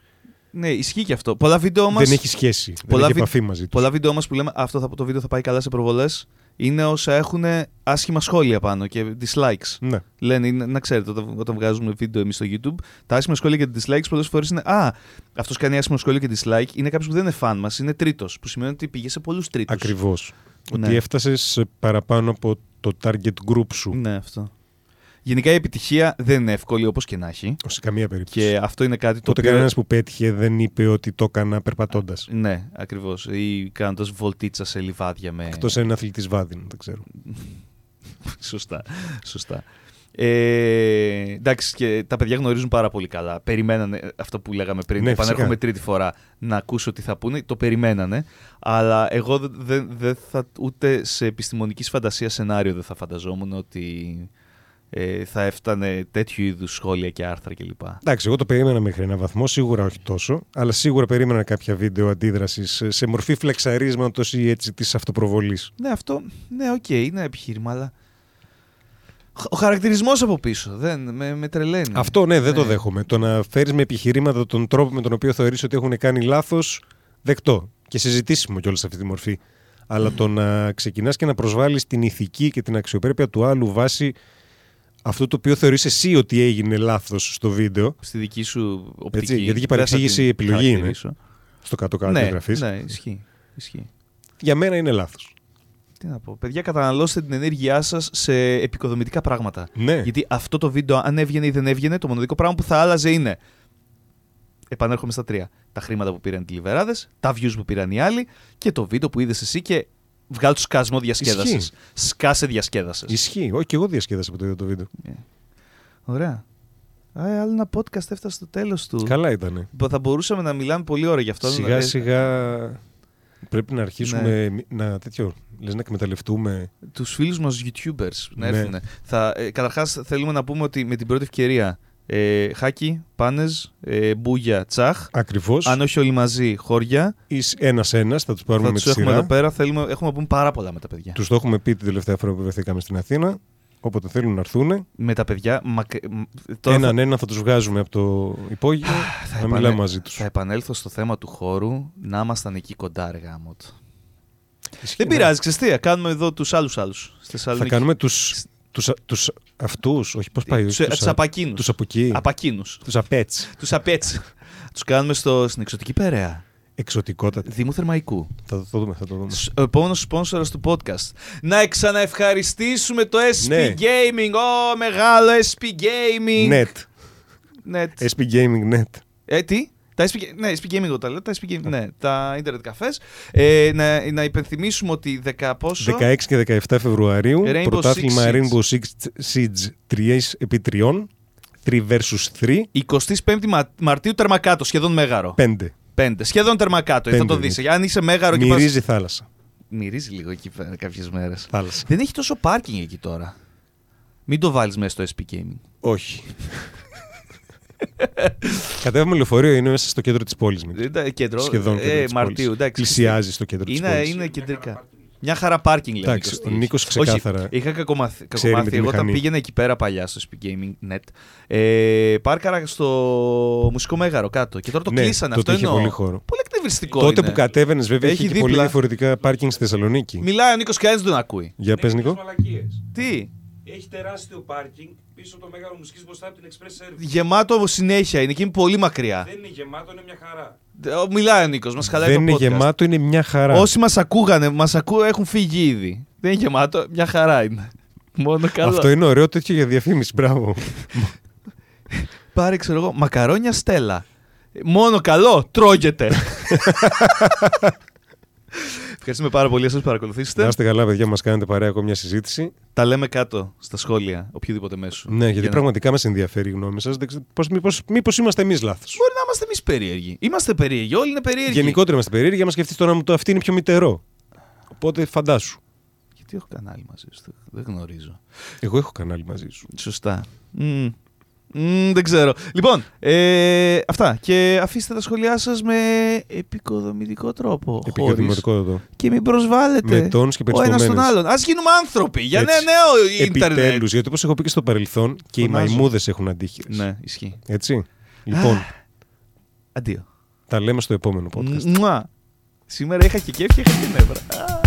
Ναι, ισχύει και αυτό. Πολλά βίντεο μας,
δεν έχει σχέση.
πολλά
δεν έχει
βι-
επαφή μαζί τους.
πολλά βίντεο μας που λέμε αυτό θα, το βίντεο θα πάει καλά σε προβολές είναι όσα έχουν άσχημα σχόλια πάνω και dislikes.
Ναι.
Λένε, είναι, να ξέρετε, όταν, όταν βγάζουμε βίντεο εμείς στο YouTube, τα άσχημα σχόλια και τα dislikes πολλές φορές είναι Α, αυτός κάνει άσχημο σχόλιο και dislike. Είναι κάποιος που δεν είναι φαν μας, είναι τρίτος. Που σημαίνει ότι πήγε σε πολλούς τρίτους.
Ακριβώς.
Ναι.
Ότι έφτασες παραπάνω από το target group σου.
Ναι, αυτό. Γενικά η επιτυχία δεν είναι εύκολη όπως και να έχει.
Σε καμία περίπτωση.
Και αυτό είναι κάτι το
Ούτε
οποίο.
κανένας που πέτυχε δεν είπε ότι το έκανα περπατώντας.
Ναι, ακριβώς. Ή κάνοντας βολτίτσα σε λιβάδια με.
Εκτός αν είναι αθλητή βάδιν, δεν ξέρω. (laughs)
σωστά. σωστά. Ε, εντάξει, και τα παιδιά γνωρίζουν πάρα πολύ καλά. Περιμένανε αυτό που λέγαμε πριν.
Ναι,
Επανέρχομαι
φυσικά.
τρίτη φορά να ακούσω τι θα πούνε. Το περιμένανε. Αλλά εγώ δεν δεν- δεν θα, ούτε σε επιστημονική φαντασία σενάριο δεν θα φανταζόμουν ότι ε, θα έφτανε τέτοιου είδους σχόλια και άρθρα κλπ.
Εντάξει, εγώ το περίμενα μέχρι ένα βαθμό, σίγουρα όχι τόσο, αλλά σίγουρα περίμενα κάποια βίντεο αντίδρασης σε μορφή φλεξαρίσματος ή έτσι της αυτοπροβολής.
Ναι, αυτό. Ναι, οκ, είναι επιχείρημα, αλλά. Ο χαρακτηρισμός από πίσω δεν με, με τρελαίνει.
Αυτό ναι, δεν το
Ναι.
δέχομαι. Το να φέρεις με επιχειρήματα τον τρόπο με τον οποίο θεωρείς ότι έχουν κάνει λάθος, δεκτό. Και συζητήσιμο κιόλας σε αυτή τη μορφή. Αλλά το να ξεκινάς και να προσβάλλεις την ηθική και την αξιοπρέπεια του άλλου βάσει αυτό το οποίο θεωρείς εσύ ότι έγινε λάθος στο βίντεο,
Στη δική σου οπτική.
Έτσι, γιατί και
δεν θα
παρεξήγηση
την
επιλογή είναι.
χαρακτηρίσω.
στο κάτω-κάτω
Ναι,
εγγραφής,
ναι, ισχύει. ισχύει.
για μένα είναι λάθος.
Τι να πω. Παιδιά, καταναλώστε την ενέργειά σας σε επικοδομητικά πράγματα.
Ναι.
Γιατί αυτό το βίντεο, αν έβγαινε ή δεν έβγαινε, το μοναδικό πράγμα που θα άλλαζε είναι. Επανέρχομαι στα τρία. Τα χρήματα που πήραν οι τηλεβεράδες, τα views που πήραν οι άλλοι και το βίντεο που είδες εσύ και βγάλει του σκασμό διασκέδασης.
Ισχύει.
Σκάσε διασκέδασε.
Ισχύει. Όχι, και εγώ διασκέδασα που το είδα το βίντεο.
Ωραία. Α, άλλο ένα podcast έφτασε στο τέλος του.
Καλά ήταν.
Θα μπορούσαμε να μιλάμε πολύ ώρα γι' αυτό. αλλά,
Σιγά
ε,
σιγά πρέπει να αρχίσουμε να, τέτοιο, λες, να εκμεταλλευτούμε.
τους φίλους μας YouTubers να
Ναι.
έρθουν. Θα, ε, καταρχάς θέλουμε να πούμε ότι με την πρώτη ευκαιρία ε, Χάκη, Πάνες, ε, Μπούγια, Τσάχ.
Ακριβώς.
Αν όχι όλοι μαζί, χώρια.
Εις ένας-ένας, θα τους πάρουμε
θα
με
τους
τη
έχουμε
σειρά.
εδώ πέρα. Θέλουμε, έχουμε να πούμε πάρα πολλά με τα παιδιά.
Τους το έχουμε πει την τελευταία φορά που βρεθήκαμε στην Αθήνα. Όποτε θέλουν να έρθουν,
Με τα παιδιά. μακ- μ, τώρα
έναν
θα,
ένα θα τους βγάζουμε από το υπόγειο
θα
να
επανε-
μιλάμε μαζί τους.
θα επανέλθω στο θέμα του χώρου να ήμασταν εκεί κοντά, ρε γάμο του.
Ισχύει,
Δεν
ναι.
πειράζει, ξέρεις τι, κάνουμε εδώ τους άλλους άλλους.
Θα κάνουμε τους, τους, τους αυτούς, όχι πώς πάει,
Τους,
τους,
τους
α-
απακίνους.
τους από εκεί,
Απακίνους.
τους απέτς.
Τους απέτς. τους κάνουμε στο, στην εξωτική Περαία.
Εξωτικότατη.
Δήμου Θερμαϊκού.
Θα το δούμε, θα το δούμε.
Σ- Ο επόμενο σπόνσορας του podcast. Να ξαναευχαριστήσουμε το SP
Ναι.
Gaming. Ω, μεγάλο SP Gaming.
Net.
Net.
SP Gaming Net.
Ε, τι; Τα SP, Ga- ναι, SP Gaming εγώ τα λέω. Τα SP Gaming, ναι. Τα Internet Cafés. Ε, να, να υπενθυμίσουμε ότι 10 πόσο...
16 και 17 Φεβρουαρίου,
Rainbow
πρωτάθλημα
Six
Rainbow Six Siege 3 επί 3, 3 vs 3,
25 Μα- Μαρτίου τερμακάτω, σχεδόν μέγαρο.
5.
5. Σχεδόν τερμακάτω. Θα
Πέντε
το δει. Αν είσαι μέγαρο και πας-
Μυρίζει θάλασσα.
Μυρίζει λίγο εκεί πέρα κάποιες μέρες.
θάλασσα.
Δεν έχει τόσο πάρκινγκ εκεί τώρα. Μην το βάλεις μέσα στο SP Gaming.
Όχι. Κατέβαμε λεωφορείο, είναι μέσα στο κέντρο της πόλης.
Ε, Κέντρο.
Σχεδόν κέντρο
ε,
της
Μαρτίου.
πόλης.
εντάξει.
Πλησιάζει στο κέντρο της
Είναι,
πόλης.
είναι κεντρικά. Μια χαρά πάρκινγκ λέει.
Εντάξει,
Νίκος,
ο
τι
Νίκος
έχει.
ξεκάθαρα
Όχι, είχα κακομαθ...
με
κακομάθει.
τη
Εγώ όταν
μηχανή.
πήγαινα εκεί πέρα παλιά στο SP Gaming Net. Ε, πάρκαρα στο μουσικό μέγαρο κάτω. Και τώρα το
Ναι,
κλείσανε.
τότε
Αυτό
είχε
εννοώ.
πολύ χώρο.
Πολύ εκνευριστικό.
Τότε
είναι.
που κατέβαινες, βέβαια,
Έχει
είχε και πολύ
δίπλα.
διαφορετικά πάρκινγκ στη Θεσσαλονίκη.
Μιλάει ο Νίκος και κανεί δεν τον ακούει.
Για πες, Νίκο.
Μαλακίες.
Τι;
Έχει τεράστιο πάρκινγκ πίσω από το μέγαρο μουσική μπροστά από την Express Service.
Γεμάτο συνέχεια είναι και είναι πολύ μακριά.
Δεν είναι γεμάτο, είναι μια χαρά.
Ε, Μιλάει ο Νίκος, μας χαλάει
Δεν
το
είναι
podcast.
γεμάτο, είναι μια χαρά.
Όσοι μας ακούγανε, μας ακού, έχουν φύγει ήδη. Δεν είναι γεμάτο, μια χαρά είναι. (laughs) Μόνο καλό.
Αυτό είναι ωραίο τέτοιο για διαφήμιση. Μπράβο. (laughs)
Πάρε, ξέρω εγώ, μακαρόνια στέλα. Μόνο καλό, τρώγεται. (laughs) Ευχαριστούμε πάρα πολύ εσάς που παρακολουθήσετε.
Να είστε καλά, παιδιά, μας κάνετε παρέα ακόμα μια συζήτηση.
Τα λέμε κάτω στα σχόλια, οποιοδήποτε μέσο.
Ναι, γιατί
Για να-
πραγματικά μας ενδιαφέρει η γνώμη σας. Μήπως είμαστε εμείς λάθος.
Μπορεί να είμαστε εμείς περίεργοι. Είμαστε περίεργοι, όλοι είναι περίεργοι.
Γενικότερα είμαστε περίεργοι, για να σκεφτείς τώρα μου το αυτή είναι πιο μητερό. Οπότε φαντάσου.
Γιατί έχω κανάλι μαζί σου, δεν γνωρίζω.
Εγώ έχω κανάλι μαζί σου.
Σωστά. Μμ. Μμ, δεν ξέρω. Λοιπόν, ε, αυτά. Και αφήστε τα σχόλιά σας με επικοδομητικό τρόπο. χωρίς-
Επικοινωνικό εδώ.
Και μην προσβάλλετε
Με τόνους και
ο ένας τον
περιστομένες.
άλλον. Α γίνουμε άνθρωποι για
Έτσι.
νέο νέο ίντερνετ.
Επιτέλου, γιατί όπως έχω πει και στο παρελθόν και οι
Φωνάζω.
μαϊμούδες έχουν αντίχειες.
Ναι, ισχύει.
Έτσι. Λοιπόν,
Αντίο.
τα λέμε στο επόμενο podcast.
Μουα. Σήμερα είχα και κέφια, είχα και νεύρα. Α.